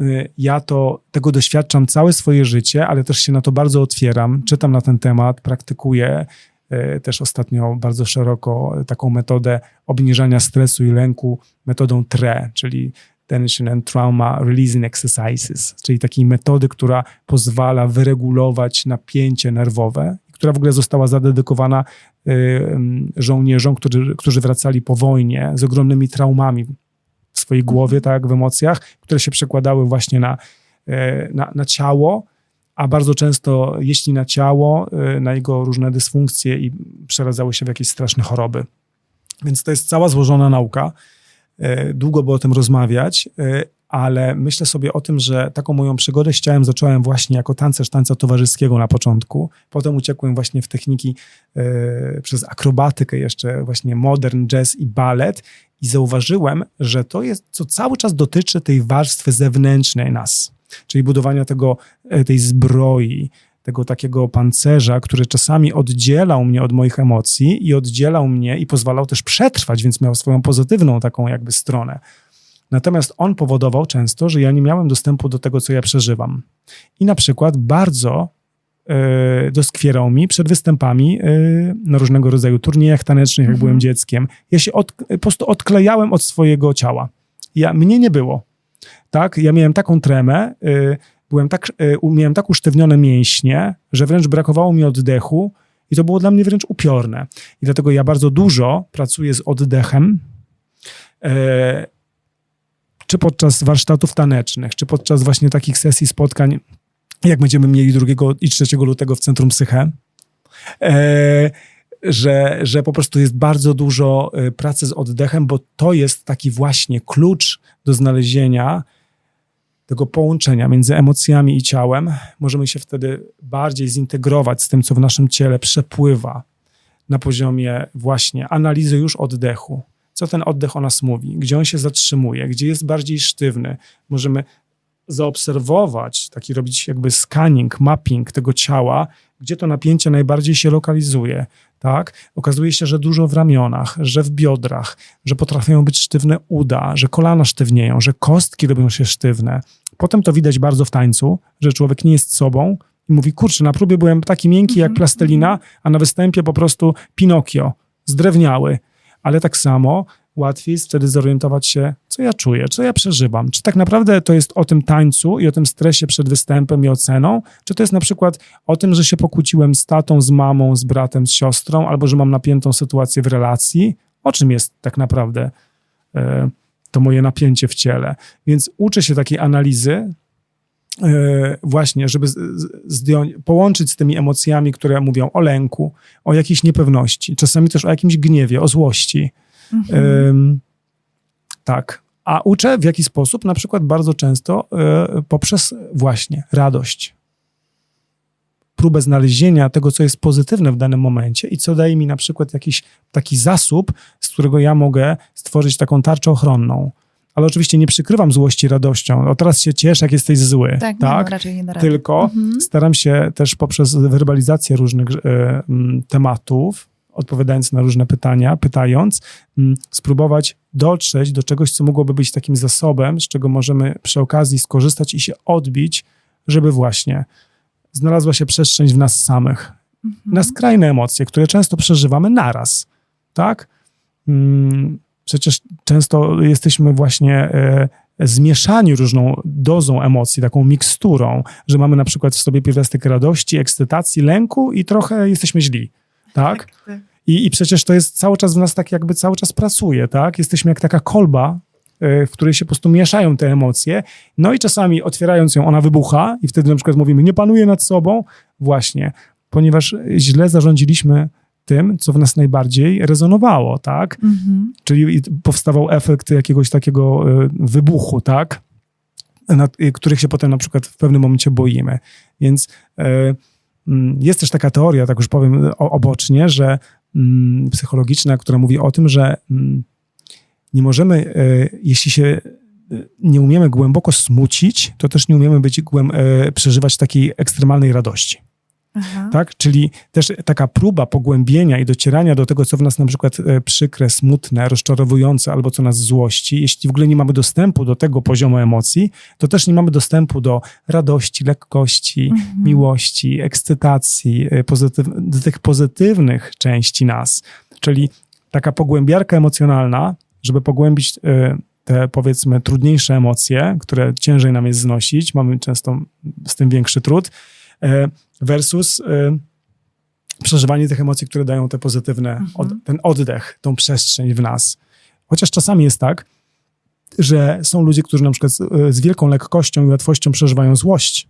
Y, Ja to tego doświadczam całe swoje życie, ale też się na to bardzo otwieram, czytam na ten temat, praktykuję y, też ostatnio bardzo szeroko taką metodę obniżania stresu i lęku metodą TRE, czyli Tension and Trauma Releasing Exercises, czyli takiej metody, która pozwala wyregulować napięcie nerwowe, która w ogóle została zadedykowana żołnierzom, którzy, którzy wracali po wojnie z ogromnymi traumami w swojej głowie, tak, w emocjach, które się przekładały właśnie na, e, na, na ciało, a bardzo często, jeśli na ciało, e, na jego różne dysfunkcje i przeradzały się w jakieś straszne choroby. Więc to jest cała złożona nauka. E, Długo by o tym rozmawiać, ale myślę sobie o tym, że taką moją przygodę z ciałem zacząłem właśnie jako tancerz tańca towarzyskiego na początku. Potem uciekłem właśnie w techniki e, przez akrobatykę, jeszcze właśnie modern, jazz i balet i zauważyłem, że to jest, co cały czas dotyczy tej warstwy zewnętrznej nas, czyli budowania tego, e, tej zbroi, tego takiego pancerza, który czasami oddzielał mnie od moich emocji i oddzielał mnie i pozwalał też przetrwać, więc miał swoją pozytywną taką jakby stronę. Natomiast on powodował często, że ja nie miałem dostępu do tego, co ja przeżywam. I na przykład bardzo e, doskwierał mi przed występami e, na różnego rodzaju turniejach tanecznych, jak Mhm. byłem dzieckiem. Ja się od, po prostu odklejałem od swojego ciała. Ja, mnie nie było. Tak? Ja miałem taką tremę, e, byłem tak, e, miałem tak usztywnione mięśnie, że wręcz brakowało mi oddechu i to było dla mnie wręcz upiorne. I dlatego ja bardzo dużo pracuję z oddechem, e, czy podczas warsztatów tanecznych, czy podczas właśnie takich sesji spotkań, jak będziemy mieli 2 i 3 lutego w Centrum Psyche, e, że, że po prostu jest bardzo dużo e, pracy z oddechem, bo to jest taki właśnie klucz do znalezienia tego połączenia między emocjami i ciałem. Możemy się wtedy bardziej zintegrować z tym, co w naszym ciele przepływa na poziomie właśnie analizy już oddechu. Co ten oddech o nas mówi, gdzie on się zatrzymuje, gdzie jest bardziej sztywny. Możemy zaobserwować, taki robić jakby scanning, mapping tego ciała, gdzie to napięcie najbardziej się lokalizuje. Tak? Okazuje się, że dużo w ramionach, że w biodrach, że potrafią być sztywne uda, że kolana sztywnieją, że kostki robią się sztywne. Potem to widać bardzo w tańcu, że człowiek nie jest sobą i mówi, kurczę, na próbie byłem taki miękki jak plastelina, a na występie po prostu Pinokio, zdrewniały. Ale tak samo łatwiej jest wtedy zorientować się, co ja czuję, co ja przeżywam. Czy tak naprawdę to jest o tym tańcu i o tym stresie przed występem i oceną, czy to jest na przykład o tym, że się pokłóciłem z tatą, z mamą, z bratem, z siostrą, albo że mam napiętą sytuację w relacji. O czym jest tak naprawdę e, to moje napięcie w ciele? Więc uczę się takiej analizy, właśnie, żeby zdjąć, połączyć z tymi emocjami, które mówią o lęku, o jakiejś niepewności, czasami też o jakimś gniewie, o złości. Ym, tak. A uczę w jaki sposób? Na przykład bardzo często y, poprzez właśnie radość. Próbę znalezienia tego, co jest pozytywne w danym momencie i co daje mi na przykład jakiś taki zasób, z którego ja mogę stworzyć taką tarczę ochronną. Ale oczywiście nie przykrywam złości radością. O teraz się cieszę, jak jesteś zły. Tak, tak? No, raczej nie da rady. Tylko Mhm. staram się też poprzez werbalizację różnych m, tematów, odpowiadając na różne pytania, pytając, m, spróbować dotrzeć do czegoś, co mogłoby być takim zasobem, z czego możemy przy okazji skorzystać i się odbić, żeby właśnie znalazła się przestrzeń w nas samych. Mhm. Na skrajne emocje, które często przeżywamy naraz, tak? Mm, Przecież często jesteśmy właśnie e, zmieszani różną dozą emocji, taką miksturą, że mamy na przykład w sobie pierwiastek radości, ekscytacji, lęku i trochę jesteśmy źli, tak? tak. I, I przecież to jest cały czas w nas tak jakby cały czas pracuje, tak? Jesteśmy jak taka kolba, e, w której się po prostu mieszają te emocje, no i czasami otwierając ją, ona wybucha i wtedy na przykład mówimy, nie panuję nad sobą, właśnie, ponieważ źle zarządziliśmy tym, co w nas najbardziej rezonowało, tak? Mhm. Czyli powstawał efekt jakiegoś takiego e, wybuchu, tak? Na, e, których się potem na przykład w pewnym momencie boimy. Więc e, mm, jest też taka teoria, tak już powiem obocznie, że mm, psychologiczna, która mówi o tym, że mm, nie możemy, jeśli się nie umiemy głęboko smucić, to też nie umiemy być głęb, przeżywać takiej ekstremalnej radości Aha. tak? Czyli też taka próba pogłębienia i docierania do tego, co w nas na przykład e, przykre, smutne, rozczarowujące albo co nas złości. Jeśli w ogóle nie mamy dostępu do tego poziomu emocji, to też nie mamy dostępu do radości, lekkości, Mhm. miłości, ekscytacji, e, pozytyw, do tych pozytywnych części nas. Czyli taka pogłębiarka emocjonalna, żeby pogłębić e, te powiedzmy trudniejsze emocje, które ciężej nam jest znosić, mamy często z tym większy trud, versus e, przeżywanie tych emocji, które dają te pozytywne, od, ten oddech, tą przestrzeń w nas. Chociaż czasami jest tak, że są ludzie, którzy na przykład z, e, z wielką lekkością i łatwością przeżywają złość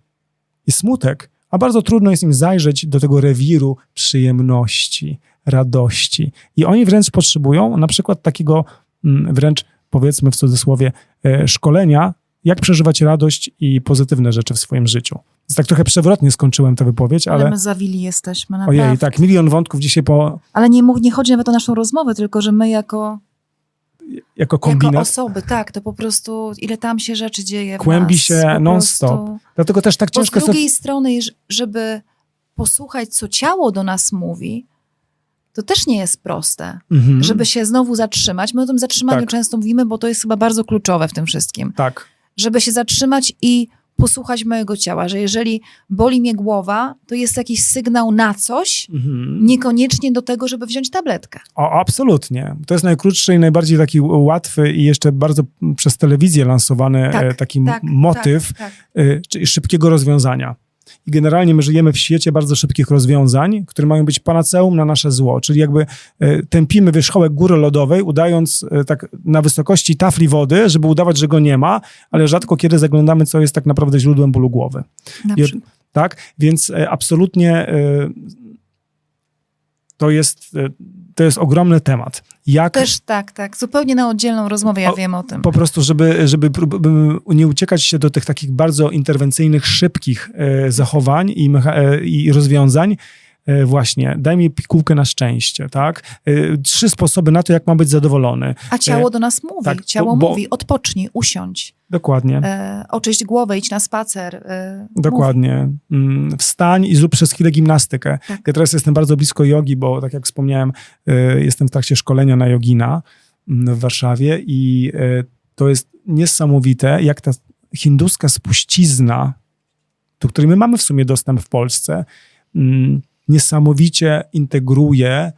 i smutek, a bardzo trudno jest im zajrzeć do tego rewiru przyjemności, radości. I oni wręcz potrzebują na przykład takiego mm, wręcz powiedzmy w cudzysłowie e, szkolenia, jak przeżywać radość i pozytywne rzeczy w swoim życiu. Więc tak trochę przewrotnie skończyłem tę wypowiedź, Ale, ale my zawili jesteśmy, naprawdę. ojej, tak, milion wątków dzisiaj po, Ale nie, mów- nie chodzi nawet o naszą rozmowę, tylko że my jako, jako jako kombinat. osoby, tak, to po prostu ile tam się rzeczy dzieje Kłębi nas, się non-stop. prostu. Dlatego też tak Bo z ciężko drugiej sobie... strony, żeby posłuchać, co ciało do nas mówi, to też nie jest proste. Mhm. Żeby się znowu zatrzymać. My o tym zatrzymaniu Tak. często mówimy, bo to jest chyba bardzo kluczowe w tym wszystkim. Tak, Żeby się zatrzymać i posłuchać mojego ciała, że jeżeli boli mnie głowa, to jest jakiś sygnał na coś, mhm. niekoniecznie do tego, żeby wziąć tabletkę. O, absolutnie. To jest najkrótszy i najbardziej taki łatwy i jeszcze bardzo przez telewizję lansowany Tak, e, taki tak, motyw Tak, tak. e, szybkiego rozwiązania. I generalnie my żyjemy w świecie bardzo szybkich rozwiązań, które mają być panaceum na nasze zło, czyli jakby e, tępimy wierzchołek góry lodowej, udając e, tak na wysokości tafli wody, żeby udawać, że go nie ma, ale rzadko kiedy zaglądamy, co jest tak naprawdę źródłem bólu głowy. I-. Tak? Więc e, absolutnie to jest, to jest ogromny temat. Jak Też tak, tak. Zupełnie na oddzielną rozmowę, ja O, wiem o tym. po prostu, żeby, żeby nie uciekać się do tych takich bardzo interwencyjnych, szybkich e, zachowań i, e, i rozwiązań, e, właśnie, daj mi pigułkę na szczęście, tak? E, trzy sposoby na to, jak mam być zadowolony. A ciało do nas mówi. tak, ciało bo- mówi, odpocznij, usiądź, Dokładnie. e, oczyść głowę, idź na spacer. E, Dokładnie. Mm, Wstań i zrób przez chwilę gimnastykę. Tak. Ja teraz jestem bardzo blisko jogi, bo tak jak wspomniałem, y, jestem w trakcie szkolenia na jogina mm, w Warszawie i y, to jest niesamowite, jak ta hinduska spuścizna, do której my mamy w sumie dostęp w Polsce, mm, niesamowicie integruje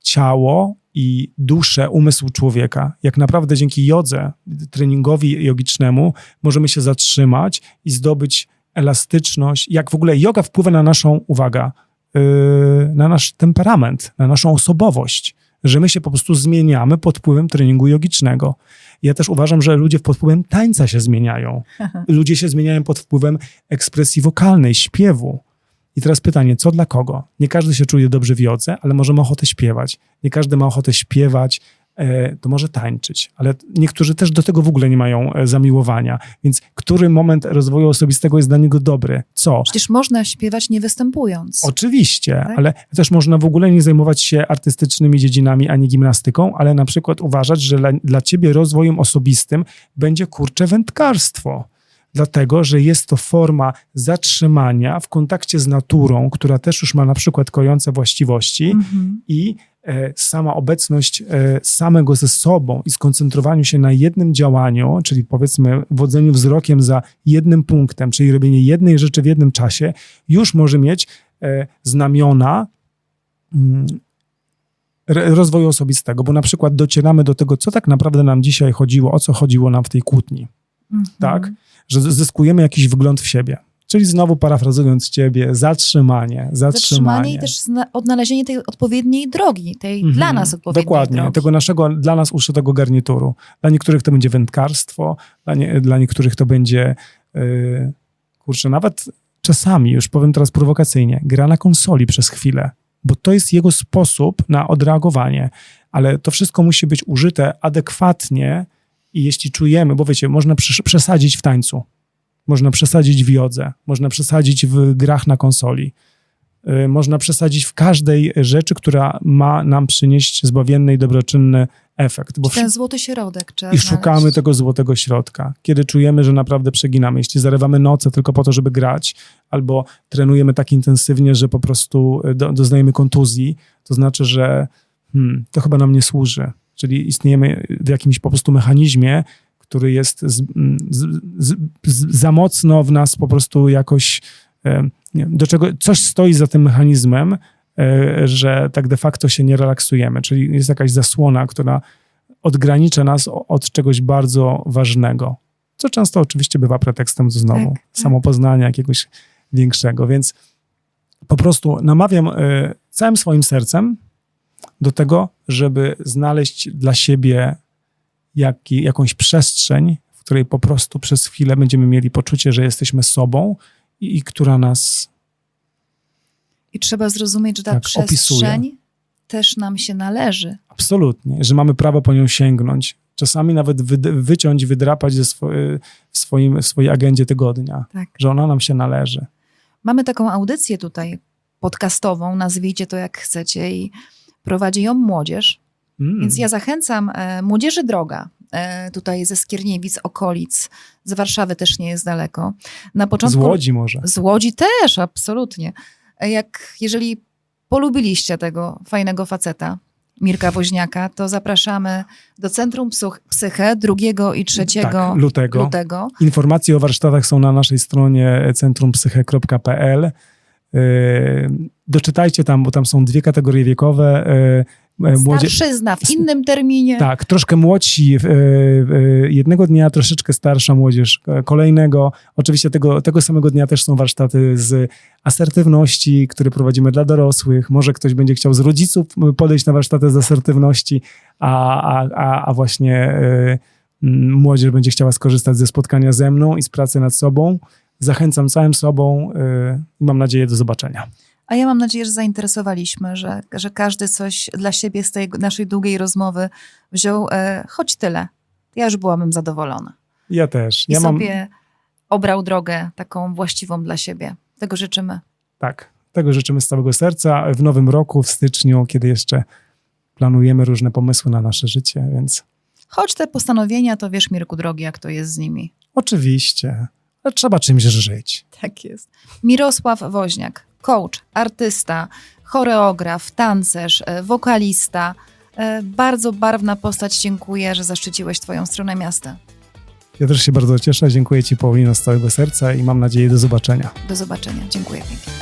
ciało i duszę, umysł człowieka. Jak naprawdę dzięki jodze, treningowi jogicznemu możemy się zatrzymać i zdobyć elastyczność, jak w ogóle yoga wpływa na naszą, uwaga, yy, na nasz temperament, na naszą osobowość, że my się po prostu zmieniamy pod wpływem treningu jogicznego. Ja też uważam, że ludzie pod wpływem tańca się zmieniają. Ludzie się zmieniają pod wpływem ekspresji wokalnej, śpiewu. I teraz pytanie, co dla kogo? Nie każdy się czuje dobrze w jodze, ale może ma ochotę śpiewać. Nie każdy ma ochotę śpiewać, e, to może tańczyć, ale niektórzy też do tego w ogóle nie mają e, zamiłowania. Więc który moment rozwoju osobistego jest dla niego dobry? Co? Przecież można śpiewać nie występując. Oczywiście, Tak? ale też można w ogóle nie zajmować się artystycznymi dziedzinami ani gimnastyką, ale na przykład uważać, że dla, dla ciebie rozwojem osobistym będzie kurcze wędkarstwo. Dlatego, że jest to forma zatrzymania w kontakcie z naturą, która też już ma na przykład kojące właściwości Mhm. i e, sama obecność e, samego ze sobą i skoncentrowaniu się na jednym działaniu, czyli powiedzmy wodzeniu wzrokiem za jednym punktem, czyli robienie jednej rzeczy w jednym czasie, już może mieć e, znamiona mm, rozwoju osobistego, bo na przykład docieramy do tego, co tak naprawdę nam dzisiaj chodziło, o co chodziło nam w tej kłótni Mhm. tak? Że zyskujemy jakiś wgląd w siebie. Czyli znowu parafrazując ciebie, zatrzymanie, zatrzymanie. Zatrzymanie i też odnalezienie tej odpowiedniej drogi, tej Mhm. dla nas odpowiedniej Dokładnie, drogi. tego naszego dla nas uszytego garnituru. Dla niektórych to będzie wędkarstwo, dla, nie, dla niektórych to będzie, yy, kurczę, nawet czasami, już powiem teraz prowokacyjnie, gra na konsoli przez chwilę, bo to jest jego sposób na odreagowanie, ale to wszystko musi być użyte adekwatnie i jeśli czujemy, bo wiecie, można przesadzić w tańcu, można przesadzić w jodze, można przesadzić w grach na konsoli, y, można przesadzić w każdej rzeczy, która ma nam przynieść zbawienny i dobroczynny efekt. Bo Ten złoty środek i szukamy znaleźć. tego złotego środka. Kiedy czujemy, że naprawdę przeginamy, jeśli zarywamy noce tylko po to, żeby grać, albo trenujemy tak intensywnie, że po prostu y, do, doznajemy kontuzji, to znaczy, że hmm, to chyba nam nie służy. Czyli istniejemy w jakimś po prostu mechanizmie, który jest z, z, z, za mocno w nas po prostu jakoś, e, nie do czego coś stoi za tym mechanizmem, e, że tak de facto się nie relaksujemy. Czyli jest jakaś zasłona, która odgranicza nas od czegoś bardzo ważnego, co często oczywiście bywa pretekstem do znowu Tak, tak. samopoznania jakiegoś większego. Więc po prostu namawiam e, całym swoim sercem do tego, żeby znaleźć dla siebie jakąś przestrzeń, w której po prostu przez chwilę będziemy mieli poczucie, że jesteśmy sobą i, i która nas I trzeba zrozumieć, że ta Tak, przestrzeń opisuje. też nam się należy. absolutnie, że mamy prawo po nią sięgnąć. Czasami nawet wyd- wyciąć, wydrapać ze w, swoim, w swojej agendzie tygodnia, Tak. że ona nam się należy. Mamy taką audycję tutaj podcastową, nazwijcie to jak chcecie i prowadzi ją młodzież. Mm. Więc ja zachęcam e, Młodzieży Droga, e, tutaj ze Skierniewic, okolic, z Warszawy też nie jest daleko. Na Z początku, Łodzi może. Z Łodzi też, absolutnie. E, Jak, jeżeli polubiliście tego fajnego faceta, Mirka Woźniaka, to zapraszamy do Centrum Psych- Psyche 2 i 3 Tak, lutego. lutego. Informacje o warsztatach są na naszej stronie centrumpsyche.pl. Yy, Doczytajcie tam, bo tam są dwie kategorie wiekowe. Yy, yy, młodzie- Starszyzna w innym terminie. Tak, troszkę młodsi yy, jednego dnia, troszeczkę starsza młodzież e, kolejnego. Oczywiście tego, tego samego dnia też są warsztaty z asertywności, które prowadzimy dla dorosłych. Może ktoś będzie chciał z rodziców podejść na warsztaty z asertywności, a, a, a, właśnie młodzież będzie chciała skorzystać ze spotkania ze mną i z pracy nad sobą. Zachęcam całym sobą yy, i mam nadzieję do zobaczenia. A ja mam nadzieję, że zainteresowaliśmy, że, że każdy coś dla siebie z tej naszej długiej rozmowy wziął e, choć tyle. Ja już byłabym zadowolona. Ja też. I Ja mam, sobie obrał drogę taką właściwą dla siebie. Tego życzymy. Tak, tego życzymy z całego serca. W nowym roku, w styczniu, kiedy jeszcze planujemy różne pomysły na nasze życie, więc Choć te postanowienia, to wiesz, Mirku drogi, jak to jest z nimi. oczywiście, ale trzeba czymś żyć. Tak jest. Mirosław Woźniak, coach, artysta, choreograf, tancerz, e, wokalista. E, Bardzo barwna postać. Dziękuję, że zaszczyciłeś Twoją stronę miasta. Ja też się bardzo cieszę. Dziękuję Ci, Paulino, z całego serca i mam nadzieję do zobaczenia. Do zobaczenia. Dziękuję pięknie.